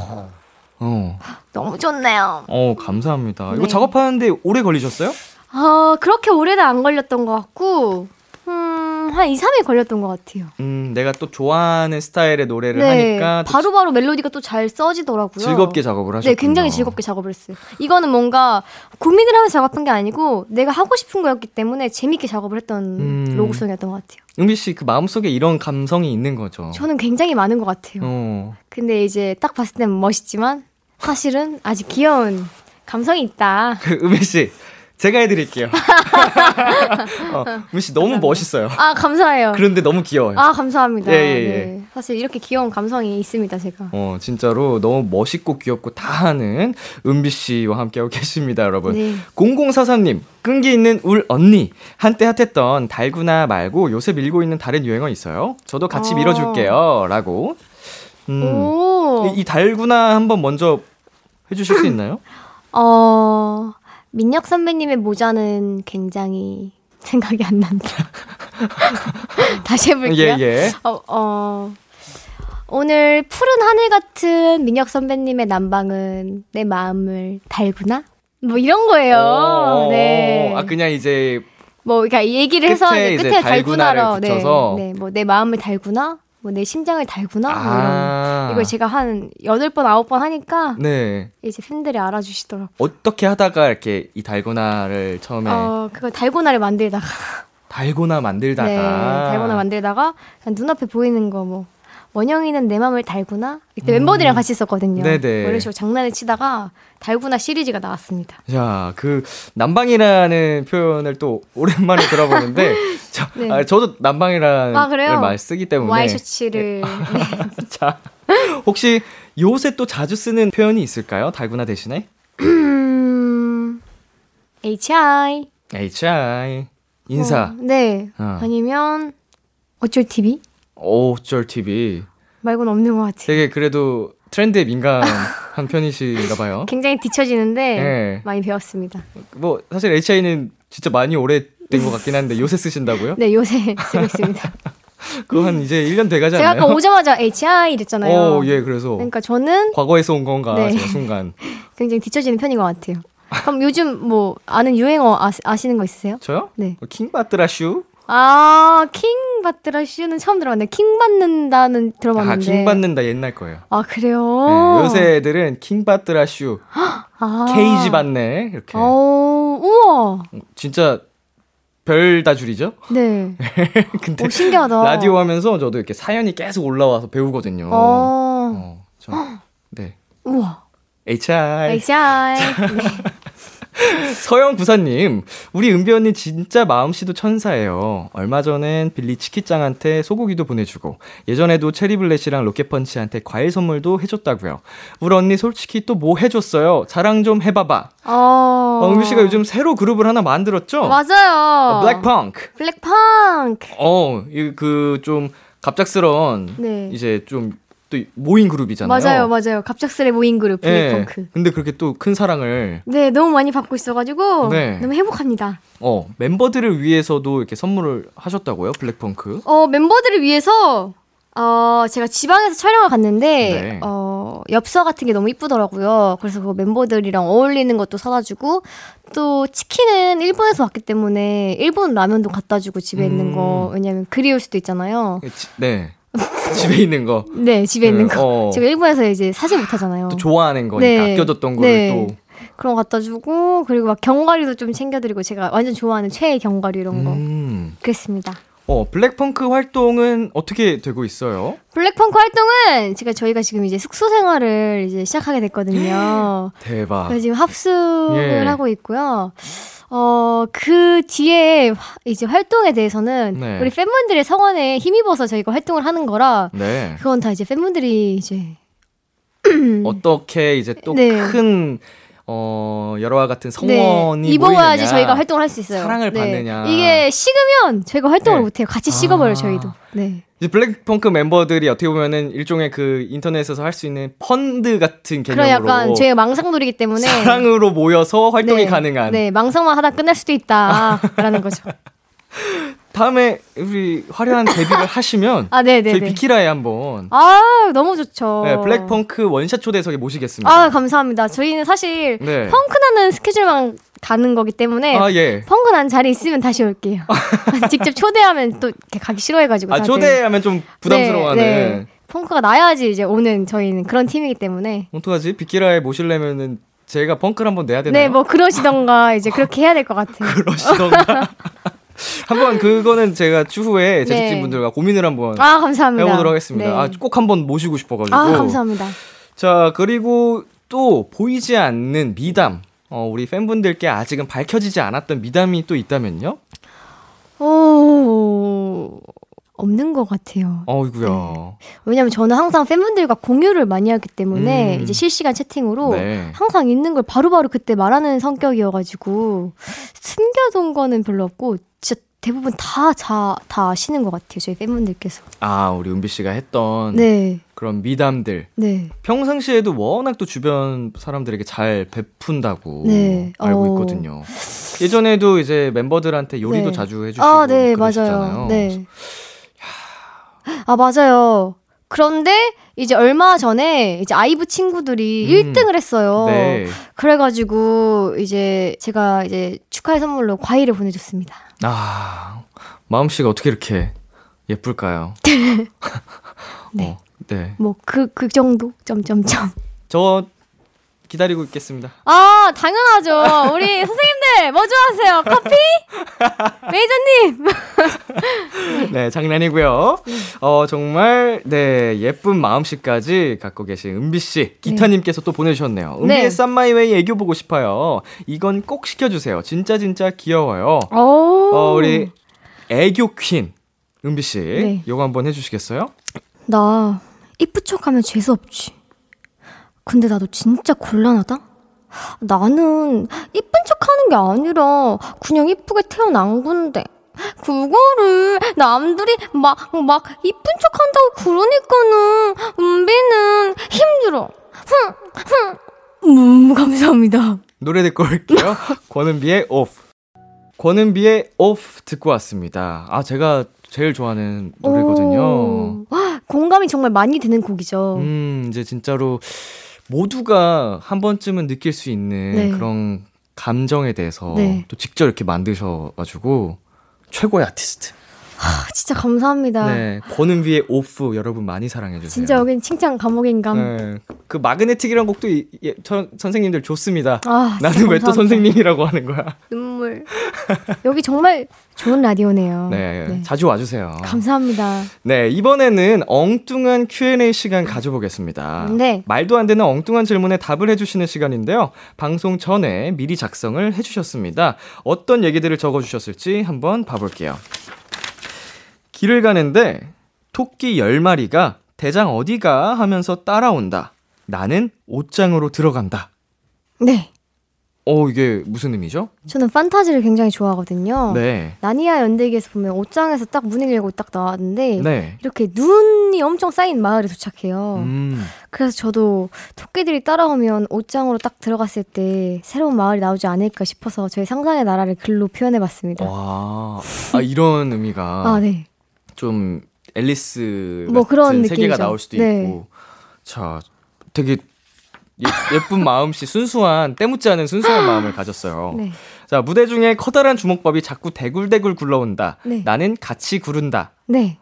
어. 너무 좋네요. 어, 감사합니다. 이거 네. 작업하는데 오래 걸리셨어요? 아, 그렇게 오래는 안 걸렸던 것 같고, 음, 한 2, 3일 걸렸던 것 같아요. 음, 내가 또 좋아하는 스타일의 노래를 네. 하니까 또 바로 바로 멜로디가 또 잘 써지더라고요. 즐겁게 작업을 하셨군요. 네, 굉장히 즐겁게 작업을 했어요. 이거는 뭔가 고민을 하면서 작업한 게 아니고 내가 하고 싶은 거였기 때문에 재밌게 작업을 했던 음. 로고송이었던 것 같아요. 은비 씨 그 마음속에 이런 감성이 있는 거죠. 저는 굉장히 많은 것 같아요. 어. 근데 이제 딱 봤을 땐 멋있지만 사실은 아직 귀여운 감성이 있다. 그 은비 씨 제가 해드릴게요. 어, 은비 씨 너무 멋있어요. 아, 감사해요. 그런데 너무 귀여워요. 아, 감사합니다. 예, 예, 예. 네. 사실 이렇게 귀여운 감성이 있습니다, 제가. 어, 진짜로 너무 멋있고 귀엽고 다 하는 은비 씨와 함께하고 계십니다, 여러분. 네. 0043님, 끈기 있는 울 언니. 한때 핫했던 달구나 말고 요새 밀고 있는 다른 유행어 있어요? 저도 같이 어. 밀어줄게요. 라고. 음. 오. 이, 이 달구나 한번 먼저 해주실 수 있나요? 어, 민혁 선배님의 모자는 굉장히 생각이 안 난다. 다시 해볼게요. 예, 예. 어, 어, 오늘 푸른 하늘 같은 민혁 선배님의 난방은 내 마음을 달구나? 뭐 이런 거예요. 어, 네. 아, 그냥 이제 뭐, 그러니까 얘기를 해서 끝에 끝에 달구나를 달구나로. 네, 붙여서. 네. 뭐 내 마음을 달구나? 뭐 내 심장을 달구나? 뭐 이런. 아. 이걸 제가 한 8번, 9번 하니까 네. 이제 팬들이 알아주시더라고요. 어떻게 하다가 이렇게 이 달고나를 처음에 어, 그거 달고나를 만들다가. 달고나 만들다가 네, 달고나 만들다가 눈앞에 보이는 거 뭐. 원영이는 내 맘을 달구나? 이때 멤버들이랑 같이 있었거든요. 음. 네네. 뭐 이런 식으로 장난을 치다가 달구나 시리즈가 나왔습니다. 자, 그 난방이라는 표현을 또 오랜만에 들어보는데 저, 네. 아, 저도 난방이라는 아, 그래요? 말 쓰기 때문에 와이셔츠를. 네. 자, 혹시 요새 또 자주 쓰는 표현이 있을까요? 달고나 대신에? 음, HI. HI 인사. 어, 네. 어. 아니면 어쩔 TV? 어쩔 TV. 말고는 없는 것 같아요. 되게 그래도 트렌드에 민감한 편이신가 봐요. 굉장히 뒤처지는데 네. 많이 배웠습니다. 뭐 사실 HI는 진짜 많이 오래된 것 같긴 한데 요새 쓰신다고요? 네, 요새 쓰고 있습니다. 그거 한 이제 1년 돼가지 제가 않나요? 아까 오자마자 Hi 이랬잖아요. 어, 예, 그래서 그러니까 저는 과거에서 온 건가 네. 제가 순간 굉장히 뒤처지는 편인 것 같아요. 그럼 요즘 뭐 아는 유행어 아, 시는 거 있으세요? 저요? 네. 뭐 킹바트라 슈? 아, 킹 받드라 슈는 처음 들어봤는데 킹 받는다는 아, 들어봤는데. 킹 받는다 옛날 거예요. 아, 그래요? 네, 요새 애들은 킹 받드라 슈, 아. KG 받네 이렇게. 어, 우와. 진짜 별 다줄이죠? 네. 근데 오, 신기하다. 라디오 하면서 저도 이렇게 사연이 계속 올라와서 배우거든요. 어. 어, 저, 네. 우와. HI. HI. 네. 서영 구사님, 우리 은비 언니 진짜 마음씨도 천사예요. 얼마 전엔 빌리 치키짱한테 소고기도 보내주고, 예전에도 체리블렛이랑 로켓펀치한테 과일 선물도 해줬다고요. 우리 언니 솔직히 또 뭐 해줬어요? 자랑 좀 해봐봐. 어. 어, 은비 씨가 요즘 새로 그룹을 하나 만들었죠? 맞아요. 어, 블랙펑크. 블랙펑크. 어, 그 좀 갑작스런 네. 이제 좀 또 모인 그룹이잖아요. 맞아요, 맞아요. 갑작스레 모인 그룹 예. 블랙펑크. 근데 그렇게 또 큰 사랑을 네, 너무 많이 받고 있어가지고 네. 너무 행복합니다. 어, 멤버들을 위해서도 이렇게 선물을 하셨다고요? 블랙펑크. 어, 멤버들을 위해서 어, 제가 지방에서 촬영을 갔는데 네. 어, 엽서 같은 게 너무 이쁘더라고요. 그래서 그 멤버들이랑 어울리는 것도 사다 주고 또 치킨은 일본에서 왔기 때문에 일본 라면도 갖다 주고 집에 있는 음. 거 왜냐면 그리울 수도 있잖아요. 지- 네. 집에 있는 거. 네, 집에 있는 네, 거. 어. 제가 일본에서 이제 사지 못하잖아요. 또 좋아하는 거니까 네. 아껴뒀던 거를 네. 또. 그런 거 갖다 주고 그리고 막 견과류도 좀 챙겨드리고 제가 완전 좋아하는 최애 견과류 이런 거 음. 그랬습니다. 어, 블랙펑크 활동은 어떻게 되고 있어요? 블랙펑크 활동은 제가 저희가 지금 이제 숙소 생활을 이제 시작하게 됐거든요. 대박. 지금 합숙을 예. 하고 있고요. 어, 그 뒤에 화- 이제 활동에 대해서는 네. 우리 팬분들의 성원에 힘입어서 저희가 활동을 하는 거라 네. 그건 다 이제 팬분들이 이제 어떻게 이제 또 네. 큰 어, 여러와 같은 네, 성원이 입어야지 모이느냐. 저희가 활동을 할 수 있어요. 사랑을 네. 받느냐. 이게 식으면 저희가 활동을 네. 못해요. 같이 식어버려요, 아. 저희도. 네. 블랙펑크 멤버들이 어떻게 보면은 일종의 그 인터넷에서 할 수 있는 펀드 같은 그런 개념으로 약간 저희가 망상놀이기 때문에 사랑으로 모여서 활동이 네, 가능한 네, 망상만 하다 끝날 수도 있다라는 거죠. 다음에 우리 화려한 데뷔를 하시면 아, 네, 네, 저희 네. 비키라에 한번 아, 너무 좋죠. 네, 블랙펑크 원샷 초대석에 모시겠습니다. 아, 감사합니다. 저희는 사실 네. 펑크 나는 스케줄만 가는 거기 때문에 아, 예. 펑크 난 자리 있으면 다시 올게요. 직접 초대하면 또 가기 싫어해가지고. 아, 다들. 초대하면 좀 부담스러워하는. 네, 네. 펑크가 나야지 이제 오는 저희는 그런 팀이기 때문에. 어떡하지? 비키라에 모시려면은 제가 펑크를 한번 내야 되나요? 네, 뭐 그러시던가 이제 그렇게 해야 될 것 같아요. 그러시던가. 한번 그거는 제가 추후에 네. 제작진분들과 고민을 한번 아, 감사합니다. 해보도록 하겠습니다. 네. 아, 꼭 한번 모시고 싶어가지고. 아, 감사합니다. 자, 그리고 또 보이지 않는 미담. 어, 우리 팬분들께 아직은 밝혀지지 않았던 미담이 또 있다면요? 오, 없는 것 같아요. 어이구야. 왜냐면 저는 항상 팬분들과 공유를 많이 하기 때문에 음. 이제 실시간 채팅으로 네. 항상 있는 걸 바로바로 그때 말하는 성격이어가지고 숨겨둔 거는 별로 없고 진짜 대부분 다, 자, 다 아시는 것 같아요. 저희 팬분들께서. 아, 우리 은비 씨가 했던 네, 그런 미담들. 네. 평상시에도 워낙 또 주변 사람들에게 잘 베푼다고 네. 알고 어. 있거든요. 예전에도 이제 멤버들한테 요리도 네. 자주 해주시고 아, 네, 그러시잖아요. 맞아요. 네. 아, 맞아요. 그런데 이제 얼마 전에 이제 아이브 친구들이 음. 1등을 했어요. 네. 그래가지고 이제 제가 이제 축하의 선물로 과일을 보내줬습니다. 아, 마음씨가 어떻게 이렇게 예쁠까요? 네. 어, 네. 뭐 그 그 정도 점점점. 저 기다리고 있겠습니다. 아 당연하죠. 우리 선생님들 뭐 좋아하세요? 커피? 메이저님. 네, 장난이고요. 어, 정말 네, 예쁜 마음씨까지 갖고 계신 은비 씨, 기타 님께서 또 보내 주셨네요. 은비의 네. 쌈마이웨이 애교 보고 싶어요. 이건 꼭 시켜 주세요. 진짜 진짜 귀여워요. 오. 어, 우리 애교 퀸 은비 씨, 네. 요거 한번 해 주시겠어요? 나 이쁜 척하면 재수 없지. 근데 나도 진짜 곤란하다. 나는 이쁜 척 하는 게 아니라 그냥 이쁘게 태어난 건데. 그거를 남들이 막 막 이쁜 척 한다고 그러니까는 은비는 힘들어. 흥, 흥. 음, 감사합니다. 노래 듣고 올게요. 권은비의 오프. 권은비의 오프 듣고 왔습니다. 아, 제가 제일 좋아하는 노래거든요. 오. 공감이 정말 많이 되는 곡이죠. 음, 이제 진짜로 모두가 한 번쯤은 느낄 수 있는 네. 그런 감정에 대해서 네. 또 직접 이렇게 만드셔가지고 최고의 아티스트. 아, 진짜 감사합니다. 네, 권은비의 오프 여러분 많이 사랑해 주세요. 진짜 여긴 칭찬 감옥인감. 네, 그 마그네틱이라는 곡도 이, 예, 저, 선생님들 좋습니다. 아, 나는 왜 또. 선생님이라고 하는 거야? 눈물. 여기 정말 좋은 라디오네요. 네, 자주 와주세요. 감사합니다. 네, 이번에는 엉뚱한 Q&A 시간 가져보겠습니다. 네. 말도 안 되는 엉뚱한 질문에 답을 해주시는 시간인데요. 방송 전에 미리 작성을 해주셨습니다. 어떤 얘기들을 적어주셨을지 한번 봐볼게요. 길을 가는데 토끼 10마리가 대장 어디가 하면서 따라온다. 나는 옷장으로 들어간다. 네. 어, 이게 무슨 의미죠? 저는 판타지를 굉장히 좋아하거든요. 네. 나니아 연대기에서 보면 옷장에서 딱 문을 열고 딱 나왔는데 네. 이렇게 눈이 엄청 쌓인 마을에 도착해요. 음, 그래서 저도 토끼들이 따라오면 옷장으로 딱 들어갔을 때 새로운 마을이 나오지 않을까 싶어서 저희 상상의 나라를 글로 표현해 봤습니다. 와. 아, 이런 의미가. 아, 네. 좀 앨리스 뭐 같은 그런 세계가. 나올 수도 네. 있고 자 되게 예, 쁜 마음씨 순수한 때묻지 않은 순수한 마음을 가졌어요. 네. 자 무대 중에 커다란 주먹밥이 자꾸 대굴대굴 굴러온다. 네. 나는 같이 구른다. 네.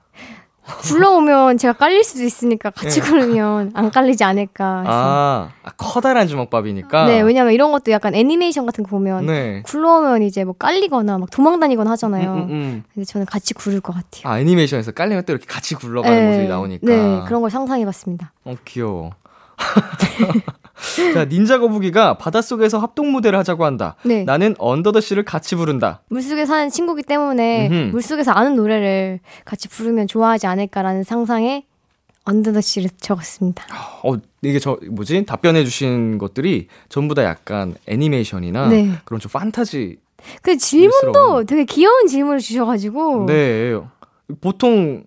굴러오면 제가 깔릴 수도 있으니까 같이 네. 굴으면 안 깔리지 않을까. 해서. 아, 아, 커다란 주먹밥이니까. 네, 왜냐면 이런 것도 약간 애니메이션 같은 거 보면 네. 굴러오면 이제 뭐 깔리거나 막 도망다니거나 하잖아요. 음, 음, 음. 근데 저는 같이 굴을 것 같아요. 아, 애니메이션에서 깔리면 또 이렇게 같이 굴러가는 네, 모습이 나오니까. 네, 그런 걸 상상해봤습니다. 어, 귀여워. 자, 닌자 거북이가 바닷속에서 합동 무대를 하자고 한다. 네. 나는 언더더 씨를 같이 부른다. 물속에 사는 친구기 때문에 음흠. 물속에서 아는 노래를 같이 부르면 좋아하지 않을까라는 상상에 언더더 씨를 적었습니다. 어, 이게 저 뭐지? 답변해 주신 것들이 전부 다 약간 애니메이션이나 네. 그런 좀 판타지. 그 질문도 물스러운. 되게 귀여운 질문을 주셔가지고. 네. 보통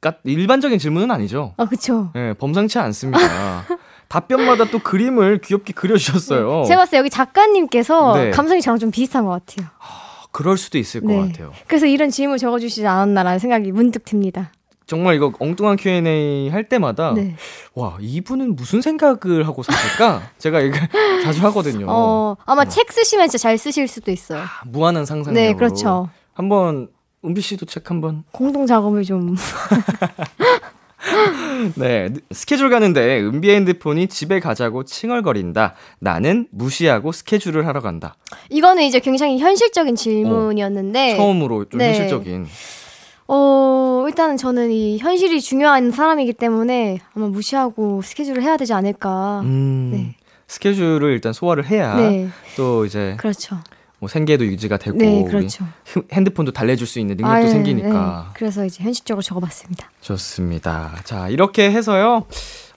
까- 일반적인 질문은 아니죠. 아, 그쵸. 네, 범상치 않습니다. 답변마다 또 그림을 귀엽게 그려주셨어요. 제가 봤을 때 여기 작가님께서 네. 감성이 저랑 좀 비슷한 것 같아요. 그럴 수도 있을 것 네. 같아요. 그래서 이런 질문 적어주시지 않았나라는 생각이 문득 듭니다. 정말 이거 엉뚱한 Q&A 할 때마다 네. 와 이분은 무슨 생각을 하고 사실까? 제가 이거 자주 하거든요. 어, 아마 책 쓰시면 진짜 잘 쓰실 수도 있어요. 아, 무한한 상상력으로. 네, 그렇죠. 한번 은비 씨도 책 한번. 공동 작업을 좀. 네, 스케줄 가는데 은비 핸드폰이 집에 가자고 칭얼거린다. 나는 무시하고 스케줄을 하러 간다. 이거는 이제 굉장히 현실적인 질문이었는데. 처음으로 좀 네. 현실적인. 어, 일단은 저는 이 현실이 중요한 사람이기 때문에 아마 무시하고 스케줄을 해야 되지 않을까. 음, 네. 스케줄을 일단 소화를 해야 네. 또 이제 그렇죠. 뭐 생계도 유지가 되고 네, 그렇죠. 휴- 핸드폰도 달래줄 수 있는 능력도 아유, 생기니까. 네. 그래서 이제 현실적으로 적어봤습니다. 좋습니다. 자, 이렇게 해서요.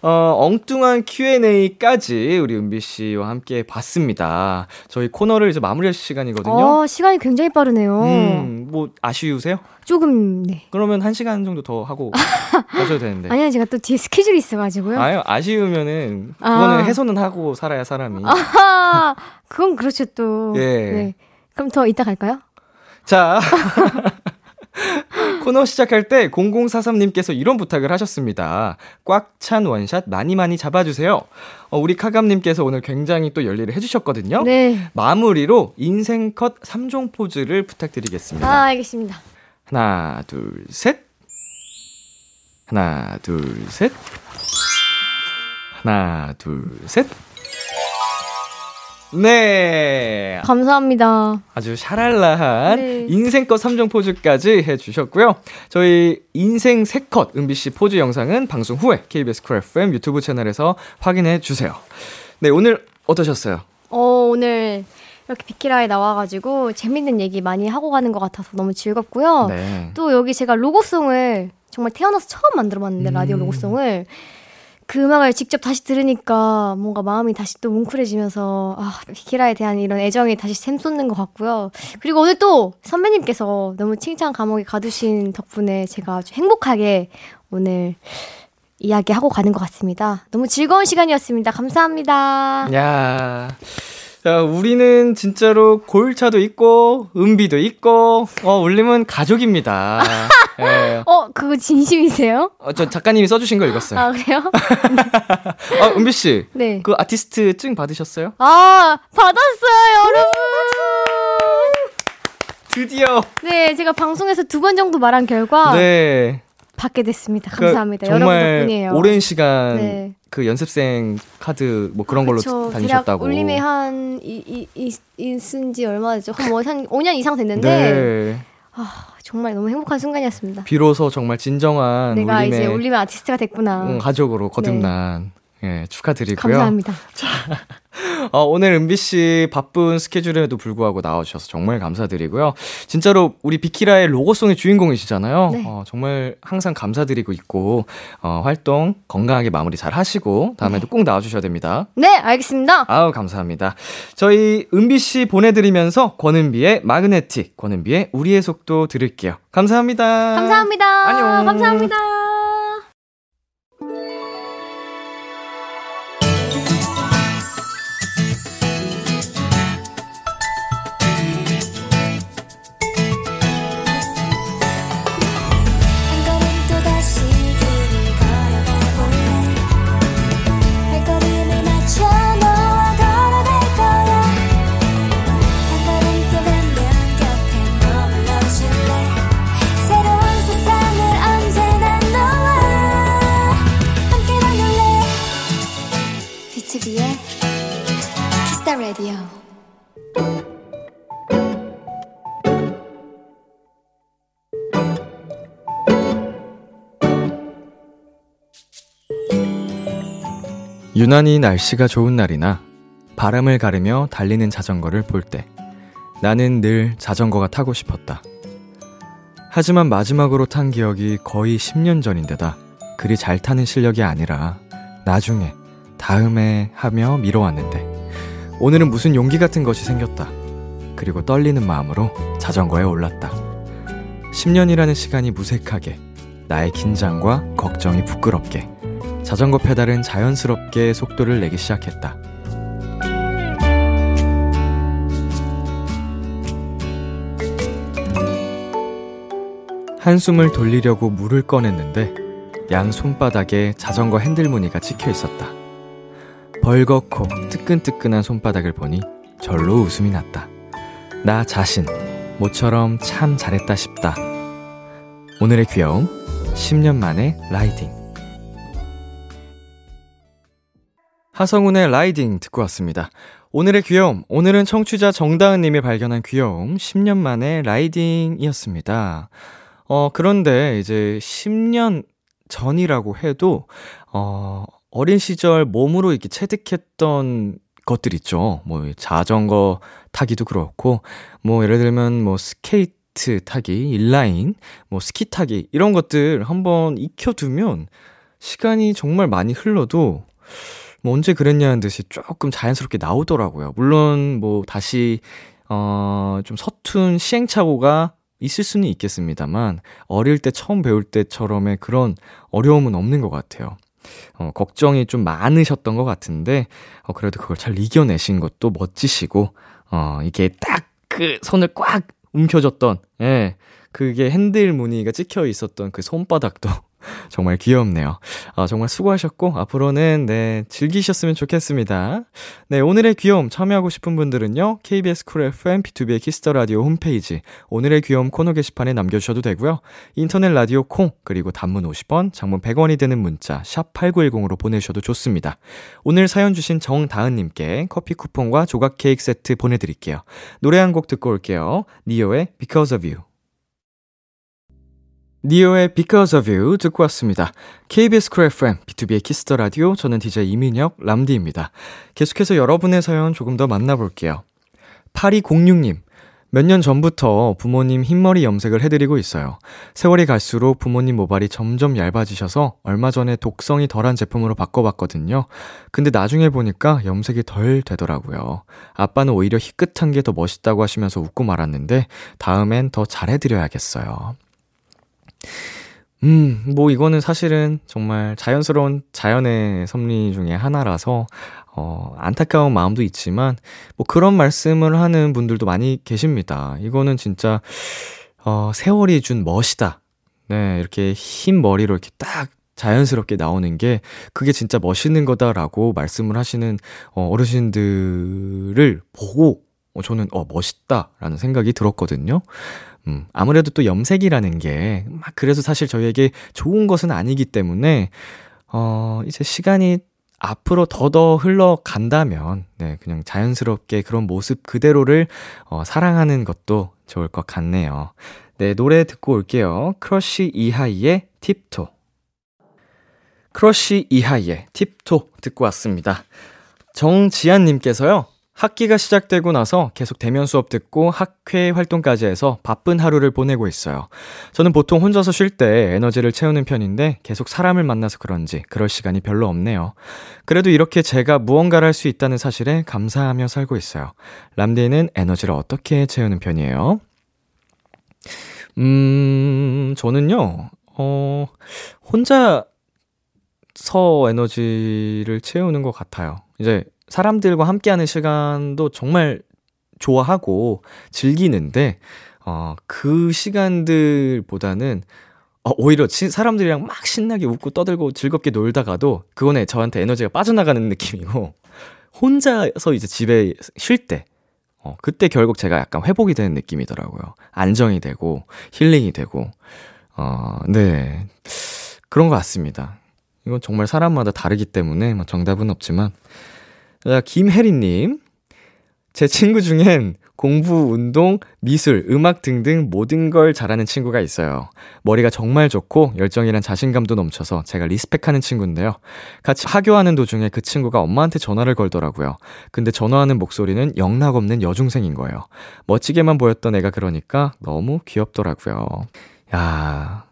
어, 엉뚱한 Q&A까지 우리 은비 씨와 함께 봤습니다. 저희 코너를 이제 마무리할 시간이거든요. 어, 시간이 굉장히 빠르네요. 음, 뭐 아쉬우세요? 조금, 네. 그러면 한 시간 정도 더 하고 가셔도 되는데. 아니요, 제가 또 뒤에 스케줄이 있어가지고요. 네. 아유, 아쉬우면은 그거는 아. 해소는 하고 살아야 사람이. 아하, 그건 그렇죠, 또. 예. 네. 그럼 더 이따 갈까요? 자. 코너 시작할 때 0043님께서 이런 부탁을 하셨습니다. 꽉 찬 원샷 많이 많이 잡아주세요. 어, 우리 카감님께서 오늘 굉장히 또 열일을 해주셨거든요. 네. 마무리로 인생컷 3종 포즈를 부탁드리겠습니다. 아, 알겠습니다. 하나, 둘, 셋. 하나, 둘, 셋. 하나, 둘, 셋. 네. 감사합니다. 아주 샤랄라한 네. 인생컷 3종 포즈까지 해주셨고요. 저희 인생 3컷 은비씨 포즈 영상은 방송 후에 KBS Cool FM 유튜브 채널에서 확인해 주세요. 네, 오늘 어떠셨어요? 어, 오늘 이렇게 비키라에 나와가지고 재밌는 얘기 많이 하고 가는 것 같아서 너무 즐겁고요. 네. 또 여기 제가 로고송을 정말 태어나서 처음 만들어봤는데 라디오 음. 로고송을 그 음악을 직접 다시 들으니까 뭔가 마음이 다시 또 뭉클해지면서 아 비키라에 대한 이런 애정이 다시 샘솟는 것 같고요. 그리고 오늘 또 선배님께서 너무 칭찬 감옥에 가두신 덕분에 제가 아주 행복하게 오늘 이야기하고 가는 것 같습니다. 너무 즐거운 시간이었습니다. 감사합니다. 야. 자, 우리는 진짜로 골차도 있고, 은비도 있고, 어, 울림은 가족입니다. 예. 어, 그거 진심이세요? 어, 저 작가님이 써주신 거 읽었어요. 아, 그래요? 아, 은비 씨. 네. 그 아티스트 증 받으셨어요? 아, 받았어요, 여러분! 드디어. 네, 제가 방송에서 두 번 정도 말한 결과 네. 받게 됐습니다. 그 감사합니다. 정말 여러분 덕분이에요. 오랜 시간 네. 그 연습생 카드 뭐 그런 걸로 그쵸. 다니셨다고. 울림에 한, 이, 이, 이, 있은 지 얼마 됐죠? 한, 뭐, 한 5년 이상 됐는데, 네. 아, 정말 너무 행복한 순간이었습니다. 비로소 정말 진정한 내가 울림의 이제 울림의 아티스트가 됐구나. 응, 가족으로 거듭난 예, 축하드리고요. 감사합니다. 어, 오늘 은비 씨 바쁜 스케줄에도 불구하고 나와주셔서 정말 감사드리고요. 진짜로 우리 비키라의 로고송의 주인공이시잖아요. 네. 어, 정말 항상 감사드리고 있고 어, 활동 건강하게 마무리 잘 하시고 다음에도 꼭 나와주셔야 됩니다. 네, 알겠습니다. 아우 감사합니다. 저희 은비 씨 보내드리면서 권은비의 마그네틱, 권은비의 우리의 속도 들을게요. 감사합니다. 감사합니다. 안녕. 감사합니다. 유난히 날씨가 좋은 날이나 바람을 가르며 달리는 자전거를 볼 때 나는 늘 자전거가 타고 싶었다. 하지만 마지막으로 탄 기억이 거의 10년 전인데다 그리 잘 타는 실력이 아니라 나중에 다음에 하며 미뤄왔는데 오늘은 무슨 용기 같은 것이 생겼다. 그리고 떨리는 마음으로 자전거에 올랐다. 10년이라는 시간이 무색하게 나의 긴장과 걱정이 부끄럽게 자전거 페달은 자연스럽게 속도를 내기 시작했다. 한숨을 돌리려고 물을 꺼냈는데 양 손바닥에 자전거 핸들 무늬가 찍혀 있었다. 벌겋고 뜨끈뜨끈한 손바닥을 보니 절로 웃음이 났다. 나 자신, 모처럼 참 잘했다 싶다. 오늘의 귀여움, 10년 만에 라이딩. 하성운의 라이딩 듣고 왔습니다. 오늘의 귀여움, 오늘은 청취자 정다은님이 발견한 귀여움, 10년 만에 라이딩이었습니다. 어, 그런데 이제 10년 전이라고 해도, 어, 어린 시절 몸으로 이렇게 체득했던 것들 있죠. 뭐, 자전거 타기도 그렇고, 뭐, 예를 들면 뭐, 스케이트 타기, 인라인, 뭐, 스키 타기, 이런 것들 한번 익혀 두면 시간이 정말 많이 흘러도 뭐 언제 그랬냐는 듯이 조금 자연스럽게 나오더라고요. 물론 뭐 다시 어, 좀 서툰 시행착오가 있을 수는 있겠습니다만, 어릴 때 처음 배울 때처럼의 그런 어려움은 없는 것 같아요. 어, 걱정이 좀 많으셨던 것 같은데, 어, 그래도 그걸 잘 이겨내신 것도 멋지시고, 어, 이게 딱 그 손을 꽉 움켜줬던, 예, 그게 핸들 무늬가 찍혀 있었던 그 손바닥도 정말 귀엽네요. 아, 정말 수고하셨고, 앞으로는, 네, 즐기셨으면 좋겠습니다. 네, 오늘의 귀여움 참여하고 싶은 분들은요, KBS 쿨 FM B2B의 키스터 라디오 홈페이지, 오늘의 귀여움 코너 게시판에 남겨주셔도 되고요. 인터넷 라디오 콩, 그리고 단문 50원, 장문 100원이 되는 문자, 샵8910으로 보내주셔도 좋습니다. 오늘 사연 주신 정다은님께 커피 쿠폰과 조각 케이크 세트 보내드릴게요. 노래 한 곡 듣고 올게요. Ne-Yo의 Because of You. Ne-Yo의 Because of You 듣고 왔습니다. KBS 쿨 FM, B2B의 키스터 라디오, 저는 DJ 이민혁, 람디입니다. 계속해서 여러분의 사연 조금 더 만나볼게요. 8206님, 몇 년 전부터 부모님 흰머리 염색을 해드리고 있어요. 세월이 갈수록 부모님 모발이 점점 얇아지셔서 얼마 전에 독성이 덜한 제품으로 바꿔봤거든요. 근데 나중에 보니까 염색이 덜 되더라고요. 아빠는 오히려 희끗한 게 더 멋있다고 하시면서 웃고 말았는데, 다음엔 더 잘해드려야겠어요. 음, 뭐 이거는 사실은 정말 자연스러운 자연의 섭리 중에 하나라서 어, 안타까운 마음도 있지만 뭐 그런 말씀을 하는 분들도 많이 계십니다. 이거는 진짜 어, 세월이 준 멋이다. 네, 이렇게 흰 머리로 이렇게 딱 자연스럽게 나오는 게 그게 진짜 멋있는 거다라고 말씀을 하시는 어, 어르신들을 보고 어, 저는 어 멋있다라는 생각이 들었거든요. 음, 아무래도 또 염색이라는 게, 막, 그래서 사실 저희에게 좋은 것은 아니기 때문에, 어, 이제 시간이 앞으로 더더 흘러간다면, 네, 그냥 자연스럽게 그런 모습 그대로를, 어, 사랑하는 것도 좋을 것 같네요. 네, 노래 듣고 올게요. 크러쉬 이하이의 Tip Toe. 크러쉬 이하이의 Tip Toe 듣고 왔습니다. 정지한님께서요, 학기가 시작되고 나서 계속 대면 수업 듣고 학회 활동까지 해서 바쁜 하루를 보내고 있어요. 저는 보통 혼자서 쉴 때 에너지를 채우는 편인데 계속 사람을 만나서 그런지 그럴 시간이 별로 없네요. 그래도 이렇게 제가 무언가를 할 수 있다는 사실에 감사하며 살고 있어요. 람디는 에너지를 어떻게 채우는 편이에요? 음, 저는요, 어, 혼자서 에너지를 채우는 것 같아요. 이제 사람들과 함께하는 시간도 정말 좋아하고 즐기는데, 어, 그 시간들보다는 어, 오히려 치, 사람들이랑 막 신나게 웃고 떠들고 즐겁게 놀다가도 그거는 저한테 에너지가 빠져나가는 느낌이고, 혼자서 이제 집에 쉴 때, 어, 그때 결국 제가 약간 회복이 되는 느낌이더라고요. 안정이 되고, 힐링이 되고, 어, 네. 그런 것 같습니다. 이건 정말 사람마다 다르기 때문에 뭐 정답은 없지만, 자, 김혜리님. 제 친구 중엔 공부, 운동, 미술, 음악 등등 모든 걸 잘하는 친구가 있어요. 머리가 정말 좋고 열정이란 자신감도 넘쳐서 제가 리스펙하는 친구인데요. 같이 하교하는 도중에 그 친구가 엄마한테 전화를 걸더라고요. 근데 전화하는 목소리는 영락 없는 여중생인 거예요. 멋지게만 보였던 애가 그러니까 너무 귀엽더라고요. 야,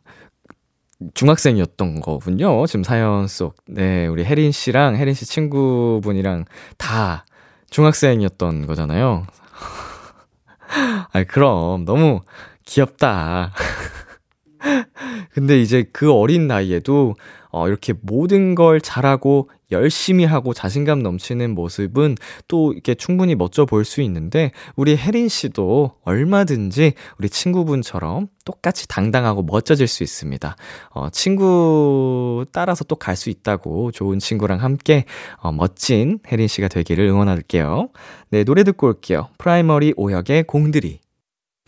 중학생이었던 거군요. 지금 사연 속. 네, 우리 혜린 씨랑 혜린 씨 친구분이랑 다 중학생이었던 거잖아요. 아이, 그럼. 너무 귀엽다. 근데 이제 그 어린 나이에도 어, 이렇게 모든 걸 잘하고 열심히 하고 자신감 넘치는 모습은 또 이렇게 충분히 멋져 보일 수 있는데 우리 혜린 씨도 얼마든지 우리 친구분처럼 똑같이 당당하고 멋져질 수 있습니다. 어, 친구 따라서 또 갈 수 있다고 좋은 친구랑 함께 어, 멋진 혜린 씨가 되기를 응원할게요. 네, 노래 듣고 올게요. 프라이머리 오혁의 공드리.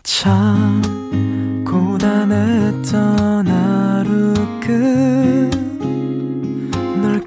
참 고단했던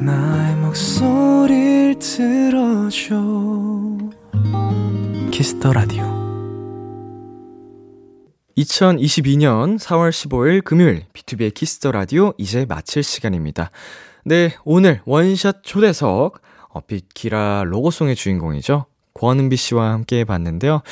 나의 목소리를 들어줘 Kiss the Radio 2022년 4월 15일 금요일 비투비의 Kiss the Radio 이제 마칠 시간입니다. 네, 오늘 원샷 초대석 어, 비키라 로고송의 주인공이죠. 권은비 씨와 함께 봤는데요.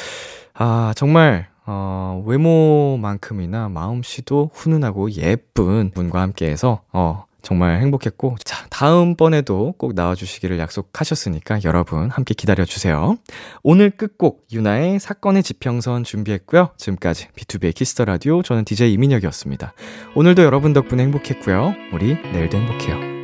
아, 정말 어, 외모만큼이나 마음씨도 훈훈하고 예쁜 분과 함께해서 어, 정말 행복했고 자 다음번에도 꼭 나와주시기를 약속하셨으니까 여러분 함께 기다려주세요. 오늘 끝곡 윤하의 사건의 지평선 준비했고요. 지금까지 비투비의 Kiss the Radio 저는 DJ 이민혁이었습니다. 오늘도 여러분 덕분에 행복했고요. 우리 내일도 행복해요